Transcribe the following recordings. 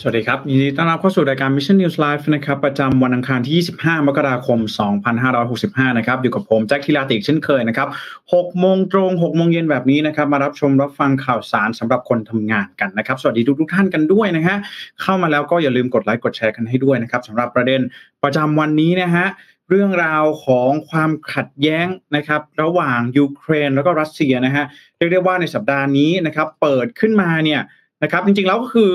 สวัสดีครับ ยินดีต้อนรับเข้าสู่รายการ Mission News Live นะครับ ประจำวันอังคารที่ 25 มกราคม 2565 นะครับ อยู่กับผม แจ็คทิลาติกเช่นเคยนะครับ6โมงตรง 6 โมงเย็นแบบนี้นะครับ มารับชมรับฟังข่าวสารสำหรับคนทำงานกันนะครับ สวัสดีทุกทุกท่านกันด้วยนะฮะ เข้ามาแล้วก็อย่าลืมกดไลค์กดแชร์กันให้ด้วยนะครับสำหรับประเด็นประจำวันนี้นะฮะเรื่องราวของความขัดแย้งนะครับระหว่างยูเครนแล้วก็รัสเซียนะฮะเรียกได้ว่าในสัปดาห์นี้นะครับเปิดขึ้นมาเนี่ยนะครับจริงๆแล้วก็คือ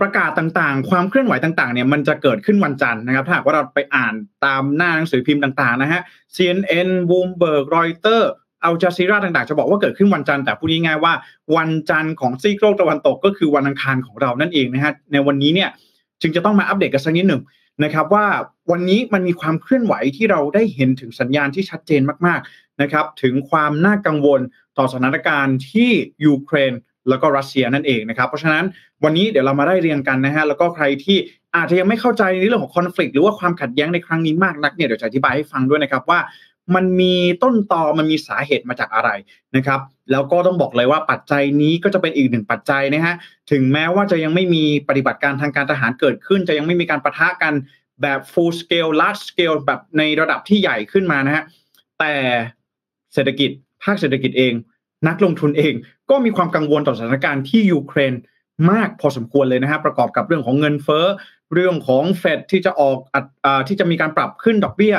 ประกาศต่างๆ ความเคลื่อนไหวต่างๆเนี่ยมันจะเกิดขึ้นวันจันทร์นะครับ ถ้าหากว่าเราไปอ่านตามหน้าหนังสือพิมพ์ต่างๆนะฮะ CNN Bloomberg Reuters อัลจาซีราต่างๆ จะบอกว่าเกิดขึ้นวันจันทร์แต่พูดง่ายๆว่าวันจันทร์ของซีกโลกตะวันตกก็คือวันอังคารของเรานั่นเองนะฮะในวันนี้เนี่ยจึงจะต้องมาอัปเดตกันสักนิดหนึ่งนะครับว่าวันนี้มันมีความเคลื่อนไหวที่เราได้เห็นถึงสัญญาณที่ชัดเจนมากๆนะครับถึงความน่ากังวลต่อสถานการณ์ที่ยูเครน แล้วก็รัสเซียนั่นเองนะครับ เพราะฉะนั้นวันนี้เดี๋ยวเรามาได้เรียงกันนะฮะแล้วก็ใครที่อาจจะยังไม่เข้าใจในเรื่องของคอน FLICT หรือว่าความขัดแย้งในครั้งนี้มากนักเนี่ยเดี๋ยวจะอธิบายให้ฟังด้วยนะครับว่ามันมีต้นตอมันมีสาเหตุมาจากอะไรนะครับ แล้วก็ต้องบอกเลยว่าปัจจัยนี้ก็จะเป็นอีกหนึ่งปัจจัยนะฮะถึงแม้ว่าจะยังไม่มีปฏิบัติการทางการทหารเกิดขึ้น จะยังไม่มีการประทะกันแบบ full scale large scale แบบในระดับที่ใหญ่ขึ้นมานะฮะแต่เศรษฐกิจภาคเศรษฐกิจเอง นักลงทุนเอง ก็มีความกังวลต่อสถานการณ์ที่ยูเครนมากพอสมควรเลยนะฮะประกอบกับเรื่องของเงินเฟ้อเรื่องของเฟดที่จะออกอที่จะมีการปรับขึ้นดอกเบี้ย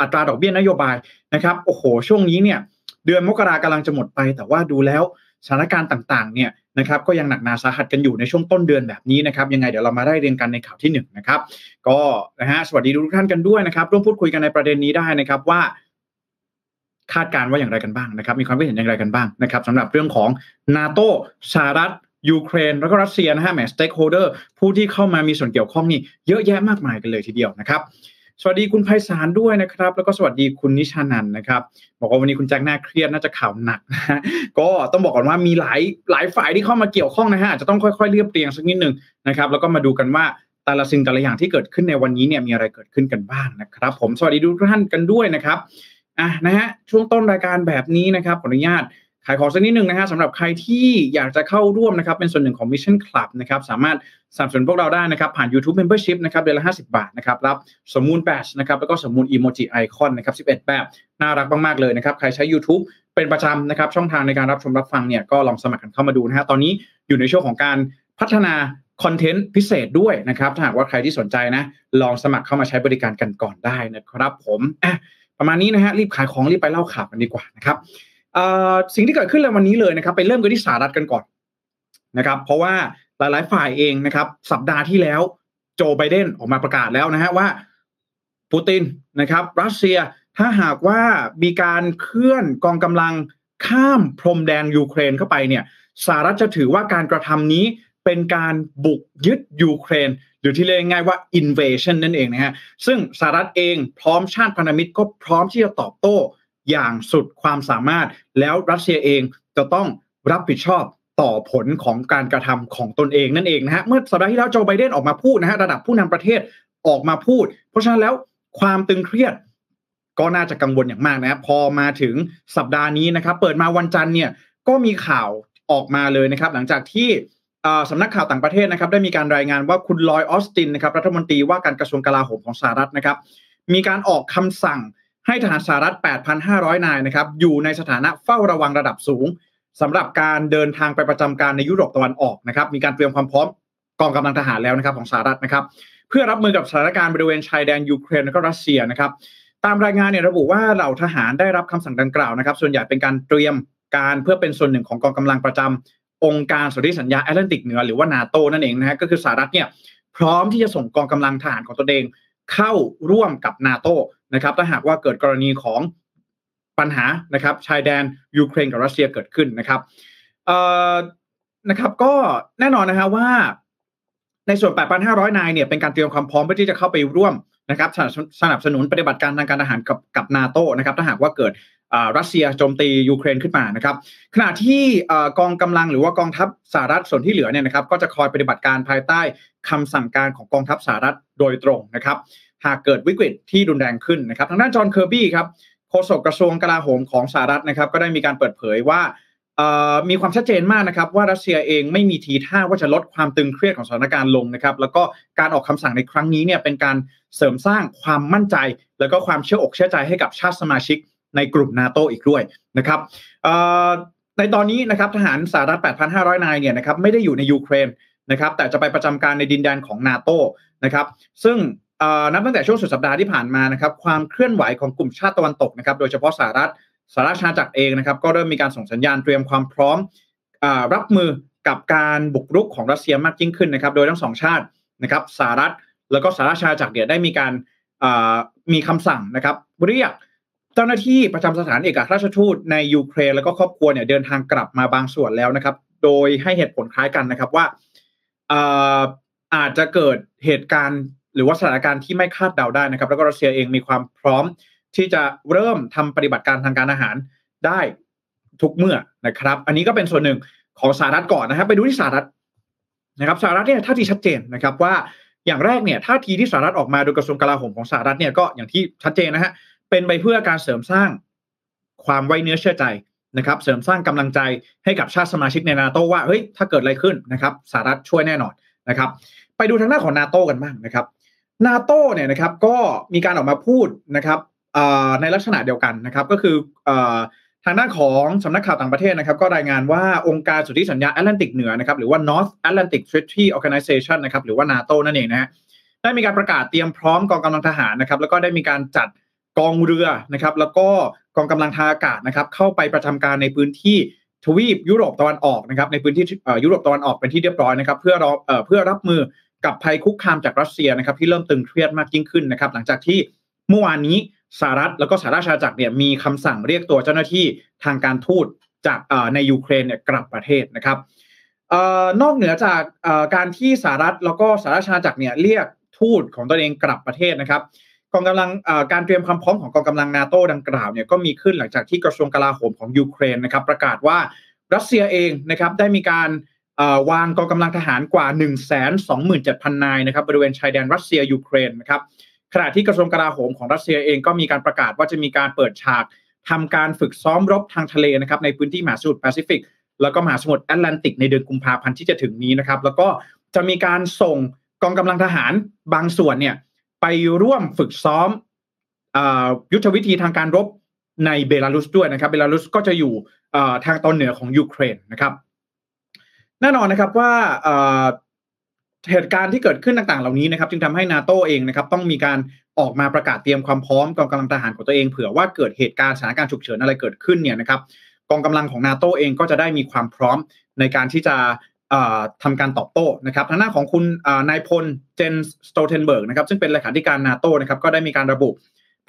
อัตราดอกเบี้ยนโยบายนะครับโอ้โหช่วงนี้เนี่ยเดือนมกรากำลังจะหมดไป แต่ว่าดูแล้วสถานการณ์ต่างๆเนี่ยนะครับก็ยังหนักหนาสาหัสกันอยู่ในช่วงต้นเดือนแบบนี้นะครับยังไงเดี๋ยวเรามาได้เรียนกันในข่าวที่1นนะครับก็นะฮะสวัสดีทุกท่านกันด้วยนะครับร่วมพูดคุยกันในประเด็นนี้ได้นะครับว่า คาดการว่าอย่างไรกันบ้างนะครับ มีความคิดเห็นอย่างไรกันบ้างนะครับสำหรับเรื่องของนาโตสหรัฐยูเครนแล้วก็รัสเซียนะฮะแหม stakeholder ผู้ที่เข้ามามีส่วนเกี่ยวข้องนี่เยอะแยะมากมายกันเลยทีเดียวนะครับ สวัสดีคุณไพศาลด้วยนะครับ แล้วก็สวัสดีคุณนิชานันนะครับบอกว่าวันนี้คุณแจ็คหน้าเครียดน่าจะข่าวหนักนะฮะก็ต้องบอกก่อนว่ามีหลายหลายฝ่ายที่เข้ามาเกี่ยวข้องนะฮะจะต้องค่อยๆเรียบเรียงสักนิดหนึ่งนะครับ แล้วก็มาดูกันว่าแต่ละสิ่งแต่ละอย่างที่เกิดขึ้นในวันนี้เนี่ยมีอะไรเกิดขึ้นกันบ้างนะครับ ผมสวัสดีทุกท่านกันด้วยนะครับ อะนะฮะช่วงต้นรายการแบบนี้นะครับขออนุญาตขายของสักนิดหนึ่งนะฮะสำหรับใครที่อยากจะเข้าร่วมนะครับเป็นส่วนหนึ่งของ Mission Club นะครับสามารถสนับสนุนพวกเราได้นะครับ ผ่าน YouTube Membership นะครับเดือนละ 50 บาทนะครับรับสมมูลแบชนะครับแล้วก็สมมูลอีโมจิไอคอนนะครับ 11 แบบ น่ารักมาก ๆ เลยนะครับ ใครใช้ YouTube เป็นประจำนะครับ ช่องทางในการรับชมรับฟังเนี่ยก็ลองสมัครกันเข้ามาดูนะฮะตอนนี้อยู่ในช่วงของการพัฒนาคอนเทนต์พิเศษด้วยนะครับถ้าหากว่าใครที่สนใจนะลองสมัครเข้ามาใช้บริการกันก่อนได้นะครับผมอะ ประมาณนี้นะฮะรีบขายของรีบไปเล่าข่าวกันดีกว่านะครับสิ่งที่เกิดขึ้นเลยวันนี้เลยนะครับไปเริ่มกันที่สหรัฐกันก่อนนะครับ เพราะว่าหลาย ๆ ฝ่ายเองนะครับ สัปดาห์ที่แล้วโจไบเดนออกมาประกาศแล้วนะฮะว่าปูตินนะครับ รัสเซียถ้าหากว่ามีการเคลื่อนกองกำลังข้ามพรมแดนยูเครนเข้าไปเนี่ยสหรัฐจะถือว่าการกระทำนี้ เป็นการบุกยึดยูเครน หรือที่เรียกง่ายว่า invasion นั่นเองนะฮะซึ่งสหรัฐเองพร้อมชาติพันธมิตรก็พร้อมที่จะตอบโต้อย่างสุดความสามารถ แล้วรัสเซียเองจะต้องรับผิดชอบต่อผลของการกระทำของตนเองนั่นเองนะฮะเมื่อสัปดาห์ที่แล้วโจไบเดนออกมาพูดนะฮะระดับผู้นำประเทศออกมาพูด เพราะฉะนั้นแล้วความตึงเครียดก็น่าจะกังวลอย่างมากนะพอมาถึงสัปดาห์นี้นะครับ เปิดมาวันจันทร์เนี่ยก็มีข่าวออกมาเลยนะครับ หลังจากที่ สำนักข่าวต่างประเทศนะครับได้มีการรายงานว่าคุณลอยออสตินนะครับรัฐมนตรีว่าการกระทรวงกลาโหมของสหรัฐนะครับ มีการออกคำสั่งให้ทหารสหรัฐ 8,500 นายนะครับอยู่ในสถานะเฝ้าระวังระดับสูงสำหรับการเดินทางไปประจำการในยุโรปตะวันออกนะครับ มีการเตรียมความพร้อมกองกำลังทหารแล้วนะครับของสหรัฐนะครับ เพื่อรับมือกับสถานการณ์บริเวณชายแดนยูเครนและก็รัสเซียนะครับ ตามรายงานเนี่ยระบุว่าเหล่าทหารได้รับคำสั่งดังกล่าวนะครับ ส่วนใหญ่เป็นการเตรียมการเพื่อเป็นส่วนหนึ่งของกองกำลังประจำ องค์การสนธิสัญญาแอตแลนติกเหนือหรือว่านาโตนั่นเองนะฮะก็คือสหรัฐเนี่ยพร้อมที่จะส่งกองกำลังทหารของตนเองเข้าร่วมกับนาโตนะครับถ้าหากว่าเกิดกรณีของปัญหานะครับชายแดนยูเครนกับรัสเซียเกิดขึ้นนะครับเอ่อนะครับก็แน่นอนนะฮะว่าในส่วน 8,500 นายเนี่ยเป็นการเตรียมความพร้อมเพื่อที่จะเข้าไปร่วมนะครับสนับสนุนปฏิบัติการทางการทหารกับกับนาโตนะครับถ้าหากว่าเกิด รัสเซียโจมตียูเครนขึ้นมานะครับขณะที่กองกำลังหรือว่ากองทัพสหรัฐส่วนที่เหลือเนี่ยนะครับก็จะคอยปฏิบัติการภายใต้คำสั่งการของกองทัพสหรัฐโดยตรงนะครับหากเกิดวิกฤตที่รุนแรงขึ้นนะครับทางด้านจอห์นเคอร์บี้ครับโฆษกกระทรวงกลาโหมของสหรัฐนะครับก็ได้มีการเปิดเผยว่ามีความชัดเจนมากนะครับว่ารัสเซียเองไม่มีทีท่าว่าจะลดความตึงเครียดของสถานการณ์ลงนะครับแล้วก็การออกคำสั่งในครั้งนี้เนี่ยเป็นการเสริมสร้างความมั่นใจ แล้วก็ความเชื่ออกเชื่อใจให้กับชาติสมาชิก ในกลุ่มนาโตอีกด้วยนะครับในตอนนี้นะครับทหารสหรัฐ 8,500 นายเนี่ยนะครับไม่ได้อยู่ในยูเครนนะครับแต่จะไปประจำการในดินแดนของนาโตนะครับซึ่งนับตั้งแต่ช่วงสุดสัปดาห์ที่ผ่านมานะครับความเคลื่อนไหวของกลุ่มชาติตะวันตกนะครับโดยเฉพาะสหรัฐสหราชอาณาจักรเองนะครับก็เริ่มมีการส่งสัญญาณเตรียมความพร้อมอรับมือกับการบุกรุกของรัสเซียมากยิ่งขึ้นนะครับ โดยทั้งสองชาตินะครับสหรัฐแล้วก็สหราชอาณาจักรเนี่ยได้มีการมีคำสั่งนะครับเรียก เจ้าหน้าที่ประจำสถานเอกอัครราชทูตในยูเครนแล้วก็ครอบครัวเนี่ยเดินทางกลับมาบางส่วนแล้วนะครับ โดยให้เหตุผลคล้ายกันนะครับว่าอาจจะเกิดเหตุการณ์ หรือว่าสถานการณ์ที่ไม่คาดเดาได้นะครับ แล้วก็รัสเซียเองมีความพร้อมที่จะเริ่มทำปฏิบัติการทางการอาหารได้ทุกเมื่อนะครับ อันนี้ก็เป็นส่วนหนึ่งของสหรัฐก่อนนะครับ ไปดูที่สหรัฐนะครับสหรัฐเนี่ยท่าทีชัดเจนนะครับว่าอย่างแรกเนี่ยท่าทีที่สหรัฐออกมาโดยกระทรวงกลาโหมของสหรัฐเนี่ยก็อย่างที่ชัดเจนนะฮะ เป็นไปเพื่อการเสริมสร้างความไว้เนื้อเชื่อใจนะครับ เสริมสร้างกำลังใจให้กับชาติสมาชิกในนาโตว่าเฮ้ยถ้าเกิดอะไรขึ้นนะครับสหรัฐช่วยแน่นอนนะครับ ไปดูทางหน้าของนาโตกันบ้างนะครับนาโตเนี่ยนะครับก็มีการออกมาพูดนะครับในลักษณะเดียวกันนะครับ ก็คือทางด้านของสำนักข่าวต่างประเทศนะครับ ก็รายงานว่าองค์การสุทธิสัญญาแอตแลนติกเหนือนะครับหรือว่า North Atlantic Treaty Organization นะครับหรือว่านาโตนั่นเองนะฮะได้มีการประกาศเตรียมพร้อมกองกำลังทหารนะครับ แล้วก็ได้มีการจัด กองเรือนะครับ แล้วก็กองกำลังทางอากาศนะครับ เข้าไปประจำการในพื้นที่ทวีปยุโรปตะวันออกนะครับ ในพื้นที่ยุโรปตะวันออกเป็นที่เรียบร้อยนะครับ เพื่อรอเพื่อรับมือกับภัยคุกคามจากรัสเซียนะครับ ที่เริ่มตึงเครียดมากยิ่งขึ้นนะครับ หลังจากที่เมื่อวานนี้สหรัฐแล้วก็สหราชอาณาจักรเนี่ยมีคำสั่งเรียกตัวเจ้าหน้าที่ทางการทูตจากในยูเครนเนี่ยกลับประเทศนะครับนอกเหนือจากการที่สหรัฐแล้วก็สหราชอาณาจักรเนี่ยเรียกทูตของตัวเองกลับประเทศนะครับ กองกำลังการเตรียมความพร้อมของกองกำลังนาโต้ดังกล่าวเนี่ยก็มีขึ้นหลังจากที่กระทรวงกลาโหมของยูเครนนะครับประกาศว่ารัสเซียเองนะครับได้มีการวางกองกำลังทหารกว่า 1 2 7 0 0 0นายนะครับบริเวณชายแดนรัสเซียยูเครนนะครับขณะที่กระทรวงกลาโหมของรัสเซียเองก็มีการประกาศว่าจะมีการเปิดฉากทำการฝึกซ้อมรบทางทะเลนะครับในพื้นที่มหาสมุทรแปซิฟิกแล้วก็มหาสมุทรแอตแลนติกในเดือนกุมภาพันธ์ที่จะถึงนี้นะครับแล้วก็จะมีการส่งกองกำลังทหารบางส่วนเนี่ย ไปร่วมฝึกซ้อมยุทธวิธีทางการรบในเบลารุสด้วยนะครับ เบลารุสก็จะอยู่ทางตอนเหนือของยูเครนนะครับ แน่นอนนะครับว่าเหตุการณ์ที่เกิดขึ้นต่างๆ เหล่านี้นะครับ จึงทำให้นาโตเองนะครับ ต้องมีการออกมาประกาศเตรียมความพร้อมกองกำลังทหารของตัวเองเผื่อว่าเกิดเหตุการณ์สถานการณ์ฉุกเฉินอะไรเกิดขึ้นเนี่ยนะครับ กองกำลังของนาโตเองก็จะได้มีความพร้อมในการที่จะ ทำการตอบโต้นะครับทางด้านของคุณนายพลเจนส์ สโตลเทนเบิร์กนะครับซึ่งเป็นเลขาธิการนาโตนะครับก็ได้มีการระบุ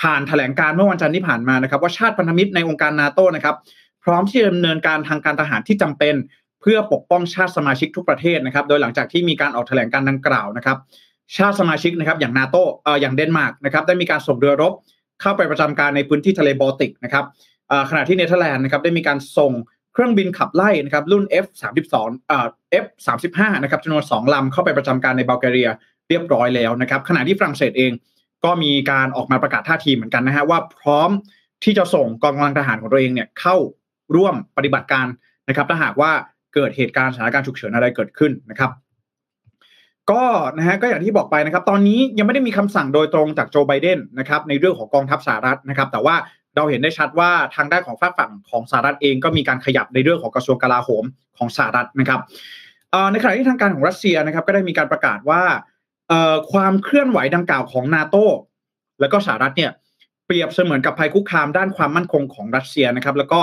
ผ่านแถลงการณ์เมื่อวันจันทร์ที่ผ่านมานะครับ ว่าชาติพันธมิตรในองค์การนาโตนะครับพร้อมที่จะดำเนินการทางการทหารที่จำเป็น เพื่อปกป้องชาติสมาชิกทุกประเทศนะครับ โดยหลังจากที่มีการออกแถลงการณ์ดังกล่าวนะครับ ชาติสมาชิกนะครับอย่างนาโตเอ่ออย่างเดนมาร์กนะครับได้มีการส่งเรือรบ เข้าไปประจำการในพื้นที่ทะเลบอลติกนะครับขณะที่เนเธอร์แลนด์นะครับได้มีการส่ง เครื่องบินขับไล่นะครับรุ่น F32 เอ่อ F35 นะครับจำนวน2ลำเข้าไปประจำการในบัลแกเรียเรียบร้อยแล้วนะครับขณะที่ฝรั่งเศสเองก็มีการออกมาประกาศท่าทีเหมือนกันนะฮะว่าพร้อมที่จะส่งกองกำลังทหารของตัวเองเนี่ยเข้าร่วมปฏิบัติการนะครับถ้าหากว่าเกิดเหตุการณ์สถานการณ์ฉุกเฉินอะไรเกิดขึ้นนะครับ ก็นะฮะก็อย่างที่บอกไปนะครับ ตอนนี้ยังไม่ได้มีคำสั่งโดยตรงจากโจไบเดนนะครับในเรื่องของกองทัพสหรัฐนะครับ แต่ว่า เราเห็นได้ชัดว่าทางด้านของฝากฝั่งของสหรัฐเองก็มีการขยับในเรื่องของกระทรวงกลาโหมของสหรัฐนะครับในขณะที่ทางการของรัสเซียนะครับก็ได้มีการประกาศว่าความเคลื่อนไหวดังกล่าวของนาโตแล้วก็สหรัฐเนี่ยเปรียบเสมือนกับภัยคุกคามด้านความมั่นคงของรัสเซียนะครับแล้วก็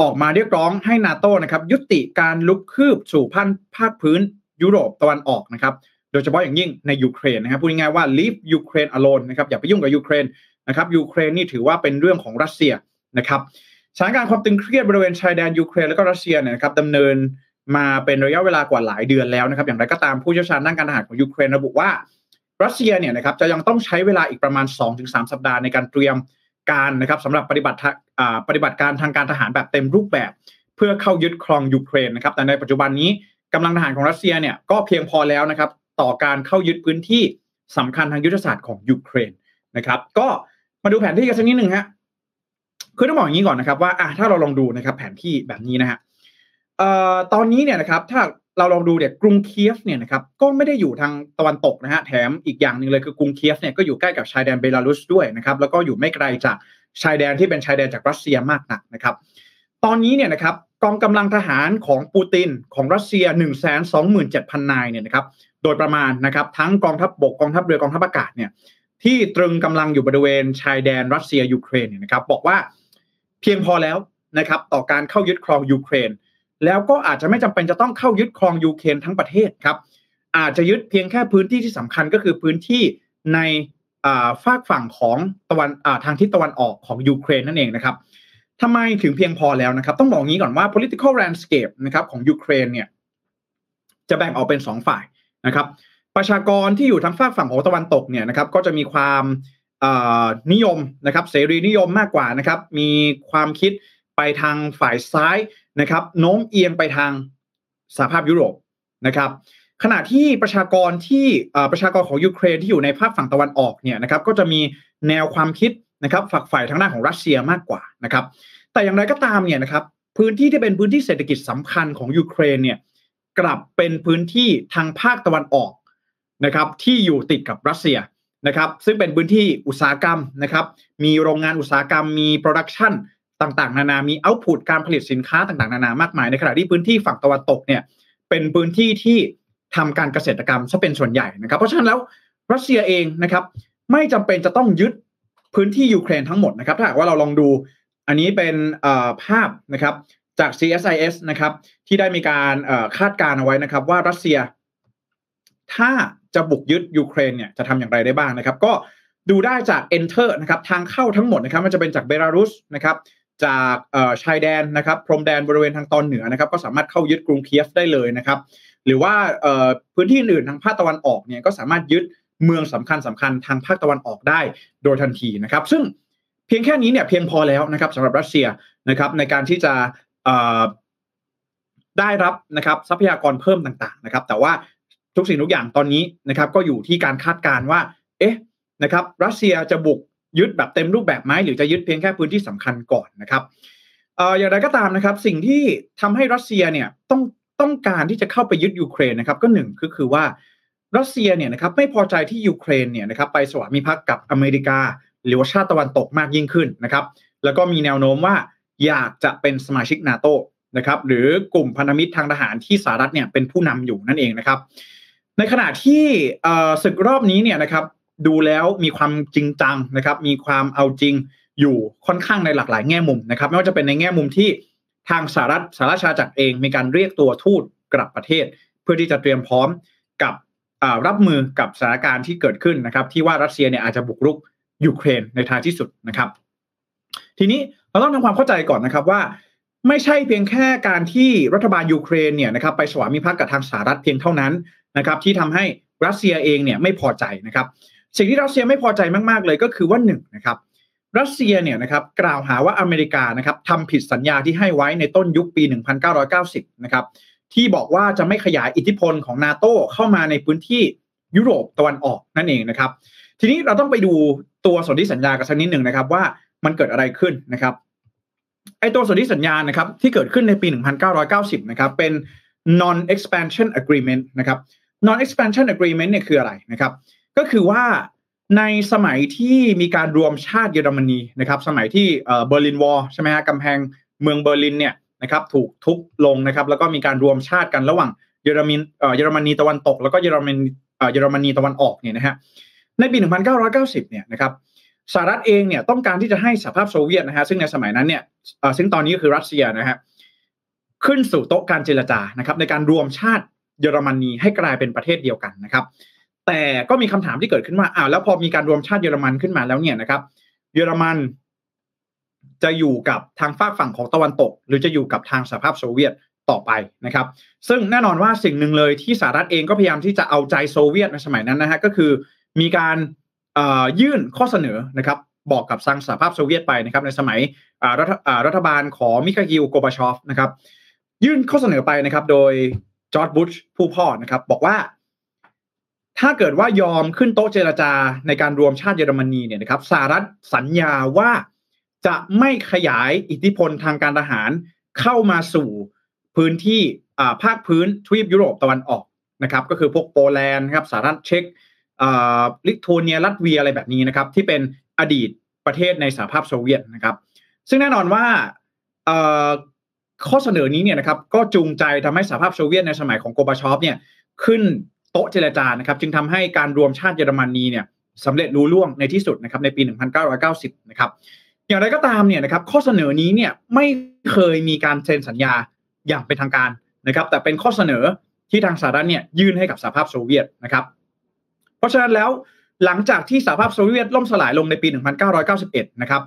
ออกมาเรียกร้องให้นาโตนะครับยุติการลุกคืบสู่พันภาคพื้นยุโรปตะวันออกนะครับโดยเฉพาะอย่างยิ่งในยูเครนนะครับพูดง่ายๆว่า leave Ukraine alone นะครับอย่าไปยุ่งกับยูเครน นะครับยูเครนนี่ถือว่าเป็นเรื่องของรัสเซียนะครับสถานการณ์ความตึงเครียดบริเวณชายแดนยูเครนและก็รัสเซียเนี่ยนะครับดำเนินมาเป็นระยะเวลากว่าหลายเดือนแล้วนะครับ อย่างไรก็ตามผู้เชี่ยวชาญด้านการทหารของยูเครนระบุว่ารัสเซียเนี่ยนะครับจะยังต้องใช้เวลาอีกประมาณ 2-3 สัปดาห์ในการเตรียมการนะครับสำหรับปฏิบัติปฏิบัติการทางการทหารแบบเต็มรูปแบบ เพื่อเข้ายึดครองยูเครนนะครับแต่ในปัจจุบันนี้กำลังทหารของรัสเซียเนี่ยก็เพียงพอแล้วนะครับต่อการเข้ายึดพื้นที่สำคัญทางยุทธศาสตร์ของยูเครนนะครับ ก็ มาดูแผนที่กันสักนิดหนึ่งฮะคือต้องบอกอย่างนี้ก่อนนะครับ ว่าอะถ้าเราลองดูนะครับ แผนที่แบบนี้นะฮะเอ่อตอนนี้เนี่ยนะครับ ถ้าเราลองดูเนี่ยกรุงเคียฟเนี่ยนะครับก็ไม่ได้อยู่ทางตะวันตกนะฮะแถมอีกอย่างหนึ่งเลยคือกรุงเคียฟเนี่ยก็อยู่ใกล้กับชายแดนเบลารุสด้วยนะครับ แล้วก็อยู่ไม่ไกลจากชายแดนที่เป็นชายแดนจากรัสเซียมากนักนะครับ ตอนนี้เนี่ยนะครับกองกำลังทหารของปูตินของรัสเซีย 1 2 7 0 0 0 นายเนี่ยนะครับโดยประมาณนะครับทั้งกองทัพบบกกองทัพเรือกองทัพอากาศเนี่ย ที่ตรึงกำลังอยู่บริเวณชายแดนรัสเซียยูเครนเนี่ยนะครับบอกว่าเพียงพอแล้วนะครับต่อการเข้ายึดครองยูเครน แล้วก็อาจจะไม่จำเป็นจะต้องเข้ายึดครองยูเครนทั้งประเทศครับอาจจะยึดเพียงแค่พื้นที่ที่สำคัญก็คือพื้นที่ในฟากฝั่งของตะวันทางทิศตะวันออกของยูเครนนั่นเองนะครับทำไมถึงเพียงพอแล้วนะครับ ต้องบอกงี้ก่อนว่า political landscape นะครับของยูเครนเนี่ยจะแบ่งออกเป็น 2 ฝ่ายนะครับ ประชากรที่อยู่ทางฝั่งฝั่งของตะวันตกเนี่ยนะครับก็จะมีความนิยมนะครับเสรีนิยมมากกว่านะครับมีความคิดไปทางฝ่ายซ้ายนะครับโน้มเอียงไปทางสหภาพยุโรปนะครับขณะที่ประชากรที่ประชากรของยูเครนที่อยู่ในภาคฝั่งตะวันออกเนี่ยนะครับก็จะมีแนวความคิดนะครับฝักใฝ่ทางด้านของรัสเซียมากกว่านะครับแต่อย่างไรก็ตามเนี่ยนะครับพื้นที่ที่เป็นพื้นที่เศรษฐกิจสำคัญของยูเครนเนี่ยกลับเป็นพื้นที่ทางภาคตะวันออก นะครับที่อยู่ติดกับรัสเซียนะครับซึ่งเป็นพื้นที่อุตสาหกรรมนะครับมีโรงงานอุตสาหกรรมมี production ต่างๆ นานา มี output การผลิตสินค้าต่างๆ นานามากมายในขณะที่พื้นที่ฝั่งตะวันตกเนี่ยเป็นพื้นที่ที่ทำการเกษตรกรรมซะเป็นส่วนใหญ่นะครับเพราะฉะนั้นแล้วรัสเซียเองนะครับไม่จำเป็นจะต้องยึดพื้นที่ยูเครนทั้งหมดนะครับถ้าหากว่าเราลองดูอันนี้เป็นภาพนะครับจาก CSIS นะครับที่ได้มีการคาดการเอาไว้นะครับว่ารัสเซียถ้า จะบุกยึดยูเครนเนี่ยจะทำอย่างไรได้บ้างนะครับ ก็ดูได้จาก Enter นะครับทางเข้าทั้งหมดนะครับมันจะเป็นจากเบลารุสนะครับจากชายแดนนะครับพรมแดนบริเวณทางตอนเหนือนะครับ ก็สามารถเข้ายึดกรุงเคียฟได้เลยนะครับ หรือว่าพื้นที่อื่นทางภาคตะวันออกเนี่ยก็สามารถยึดเมืองสำคัญสำคัญทางภาคตะวันออกได้โดยทันทีนะครับ ซึ่งเพียงแค่นี้เนี่ยเพียงพอแล้วนะครับสำหรับรัสเซียนะครับในการที่จะได้รับนะครับทรัพยากรเพิ่มต่างๆนะครับ แต่ว่า ทุกสิ่งทุกอย่างตอนนี้นะครับก็อยู่ที่การคาดการณ์ว่า เอ๊ะนะครับ รัสเซียจะบุกยึดแบบเต็มรูปแบบไหมหรือจะยึดเพียงแค่พื้นที่สำคัญก่อนนะครับเอ่ออย่างไรก็ตามนะครับ สิ่งที่ทำให้รัสเซียเนี่ยต้องต้องการที่จะเข้าไปยึดยูเครนนะครับ ก็หนึ่งคือคือว่ารัสเซียเนี่ยนะครับไม่พอใจที่ยูเครนเนี่ยนะครับไปสวามิภักดิ์กับอเมริกา หรือว่าชาติตะวันตกมากยิ่งขึ้นนะครับ แล้วก็มีแนวโน้มว่าอยากจะเป็นสมาชิกนาโตนะครับ หรือกลุ่มพันธมิตรทางทหารที่สหรัฐเนี่ยเป็นผู้นำอยู่นั่นเองนะครับ ในขณะที่ศึกรอบนี้เนี่ยนะครับดูแล้วมีความจริงจังนะครับ มีความเอาจริงอยู่ค่อนข้างในหลากหลายแง่มุมนะครับ ไม่ว่าจะเป็นในแง่มุมที่ทางสหรัฐสหราชาณาจักรเองมีการเรียกตัวทูตกลับประเทศ เพื่อที่จะเตรียมพร้อมกับรับมือกับสถานการณ์ที่เกิดขึ้นนะครับ ที่ว่ารัสเซียเนี่ยอาจจะบุกรุกยูเครนในท้ายที่สุดนะครับ ทีนี้เราต้องทำความเข้าใจก่อนนะครับว่า ไม่ใช่เพียงแค่การที่รัฐบาลยูเครนเนี่ยนะครับไปสวามิภักดิ์กับทางสหรัฐเพียงเท่านั้น นะครับที่ทำให้รัสเซียเองเนี่ยไม่พอใจนะครับ สิ่งที่รัสเซียไม่พอใจมากๆเลยก็คือว่าหนึ่งนะครับรัสเซียเนี่ยนะครับกล่าวหาว่าอเมริกานะครับทำผิดสัญญาที่ให้ไว้ในต้นยุคปี 1990 นะครับที่บอกว่าจะไม่ขยายอิทธิพลของนาโตเข้ามาในพื้นที่ยุโรปตะวันออกนั่นเองนะครับ ทีนี้เราต้องไปดูตัวสนธิสัญญากันสักนิดหนึ่งนะครับว่ามันเกิดอะไรขึ้นนะครับไอตัวสนธิสัญญานะครับที่เกิดขึ้นในปี 1990 นะครับเป็น non expansion agreement นะครับ non expansion agreement เนี่ยคืออะไรนะครับ ก็คือว่าในสมัยที่มีการรวมชาติเยอรมนีนะครับ สมัยที่Berlin Wall ใช่ไหมฮะกำแพงเมืองเบอร์ลินเนี่ยนะครับถูกทุบลงนะครับ แล้วก็มีการรวมชาติกันระหว่างเยอรมนีเยอรมนีตะวันตก แล้วก็เยอรมนีเยอรมนีตะวันออกเนี่ยนะฮะในปี 1990 เนี่ยนะครับสหรัฐเองเนี่ยต้องการที่จะให้สหภาพโซเวียตนะฮะซึ่งในสมัยนั้นเนี่ยซึ่งตอนนี้ก็คือรัสเซียนะฮะขึ้นสู่โต๊ะการเจรจานะครับ ในการรวมชาติ เยอรมนีให้กลายเป็นประเทศเดียวกันนะครับ แต่ก็มีคำถามที่เกิดขึ้นว่าอ้าวแล้วพอมีการรวมชาติเยอรมันขึ้นมาแล้วเนี่ยนะครับ เยอรมันจะอยู่กับทางฟากฝั่งของตะวันตก หรือจะอยู่กับทางสหภาพโซเวียตต่อไปนะครับ ซึ่งแน่นอนว่าสิ่งหนึ่งเลยที่สหรัฐเองก็พยายามที่จะเอาใจโซเวียตในสมัยนั้นนะฮะก็คือมีการยื่นข้อเสนอนะครับบอกกับสังสหภาพโซเวียตไปนะครับในสมัยรัฐรัฐบาลของมิคาอิล กอร์บาชอฟนะครับยื่นข้อเสนอไปนะครับ โดย จอร์จ บุชผู้พ่อนะครับ บอกว่า ถ้าเกิดว่ายอมขึ้นโต๊ะเจรจาในการรวมชาติเยอรมนีเนี่ยนะครับสหรัฐสัญญาว่าจะไม่ขยายอิทธิพลทางการทหารเข้ามาสู่พื้นที่ภาคพื้นทวีปยุโรปตะวันออกนะครับ ก็คือพวกโปแลนด์ครับสหรัฐเช็กลิทัวเนียลัตเวียอะไรแบบนี้นะครับ ที่เป็นอดีตประเทศในสหภาพโซเวียตนะครับ ซึ่งแน่นอนว่า ข้อเสนอนี้เนี่ยนะครับก็จูงใจทำให้สหภาพโซเวียตในสมัยของกอร์บาชอฟเนี่ยขึ้นโต๊ะเจรจานะครับ จึงทำให้การรวมชาติเยอรมนีเนี่ยสำเร็จลุล่วงในที่สุดนะครับในปี 1990 นะครับ อย่างไรก็ตามเนี่ยนะครับข้อเสนอนี้เนี่ยไม่เคยมีการเซ็นสัญญาอย่างเป็นทางการนะครับ แต่เป็นข้อเสนอที่ทางสหรัฐเนี่ยยื่นให้กับสหภาพโซเวียตนะครับ เพราะฉะนั้นแล้วหลังจากที่สหภาพโซเวียตล่มสลายลงในปี 1991 นะครับ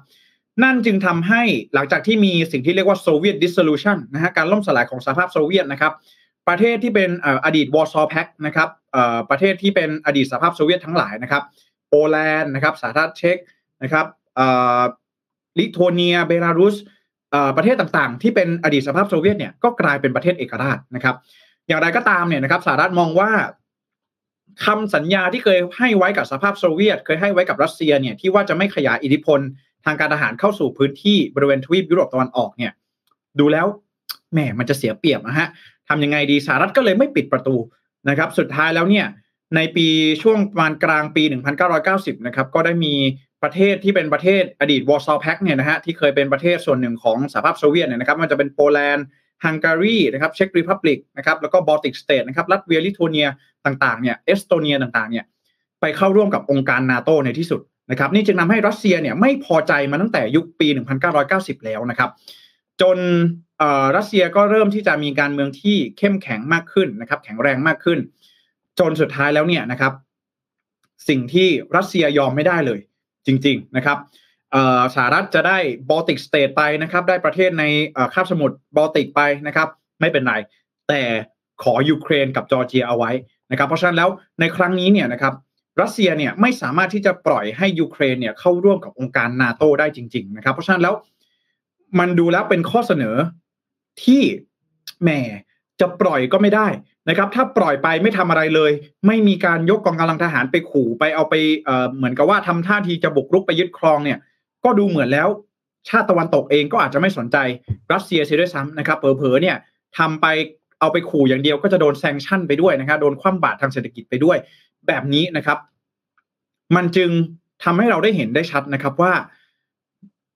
นั่นจึงทำให้หลังจากที่มีสิ่งที่เรียกว่า Soviet Dissolution นะฮะการล่มสลายของสหภาพโซเวียตนะครับประเทศที่เป็นอดีต Warsaw Pact นะครับประเทศที่เป็นอดีตสหภาพโซเวียตทั้งหลายนะครับโปแลนด์นะครับสหรัฐเช็กนะครับลิทัวเนีย เบลารุสประเทศต่างๆ ที่เป็นอดีตสหภาพโซเวียตเนี่ยก็กลายเป็นประเทศเอกราชนะครับ อย่างไรก็ตามเนี่ยนะครับสหรัฐมองว่าคำสัญญาที่เคยให้ไว้กับสหภาพโซเวียต เคยให้ไว้กับรัสเซียเนี่ยที่ว่าจะไม่ขยายอิทธิพล ทางการทหารเข้าสู่พื้นที่บริเวณทวีปยุโรปตะวันออกเนี่ยดูแล้วแหมมันจะเสียเปรียบนะฮะทำยังไงดีสหรัฐก็เลยไม่ปิดประตูนะครับ สุดท้ายแล้วเนี่ยในปีช่วงประมาณกลางปี 1990 นะครับก็ได้มีประเทศที่เป็นประเทศอดีต Warsaw Pact เนี่ยนะฮะที่เคยเป็นประเทศส่วนหนึ่งของสหภาพโซเวียตเนี่ยนะครับมันจะเป็นโปแลนด์ฮังการีนะครับ Czech Republic นะครับแล้วก็ Baltic States นะครับลัตเวียลิทัวเนียต่างๆเนี่ยเอสโตเนียต่างๆเนี่ยไปเข้าร่วมกับองค์การนาโตในที่สุด นะครับนี่จึงทำให้รัสเซียเนี่ยไม่พอใจมาตั้งแต่ยุคปี 1990 แล้วนะครับ จนรัสเซียก็เริ่มที่จะมีการเมืองที่เข้มแข็งมากขึ้นนะครับ แข็งแรงมากขึ้น จนสุดท้ายแล้วเนี่ยนะครับ สิ่งที่รัสเซียยอมไม่ได้เลย จริง ๆนะครับสหรัฐจะได้ Baltic States ไปนะครับ ได้ประเทศในคาบสมุทรบอลติกไปนะครับ ไม่เป็นไร แต่ขอยูเครนกับจอร์เจียเอาไว้นะครับ เพราะฉะนั้นแล้วในครั้งนี้เนี่ยนะครับ รัสเซียเนี่ยไม่สามารถที่จะปล่อยให้ยูเครนเนี่ยเข้าร่วมกับองค์การนาโตได้จริง ๆ นะครับ เพราะฉะนั้นแล้วมันดูแล้วเป็นข้อเสนอที่แหมจะปล่อยก็ไม่ได้นะครับ ถ้าปล่อยไปไม่ทำอะไรเลย ไม่มีการยกกองกำลังทหารไปขู่ไปเอาไปเออเหมือนกับว่าทำท่าทีจะบุกรุกไปยึดครองเนี่ย ก็ดูเหมือนแล้ว ชาติตะวันตกเองก็อาจจะไม่สนใจรัสเซียเสียด้วยซ้ำนะครับเผลอๆเนี่ยทำไปเอาไปขู่อย่างเดียวก็จะโดนแซงชั่นไปด้วยนะครับโดนคว่ำบาตรทางเศรษฐกิจไปด้วย แบบนี้นะครับ มันจึงทำให้เราได้เห็นได้ชัดนะครับว่า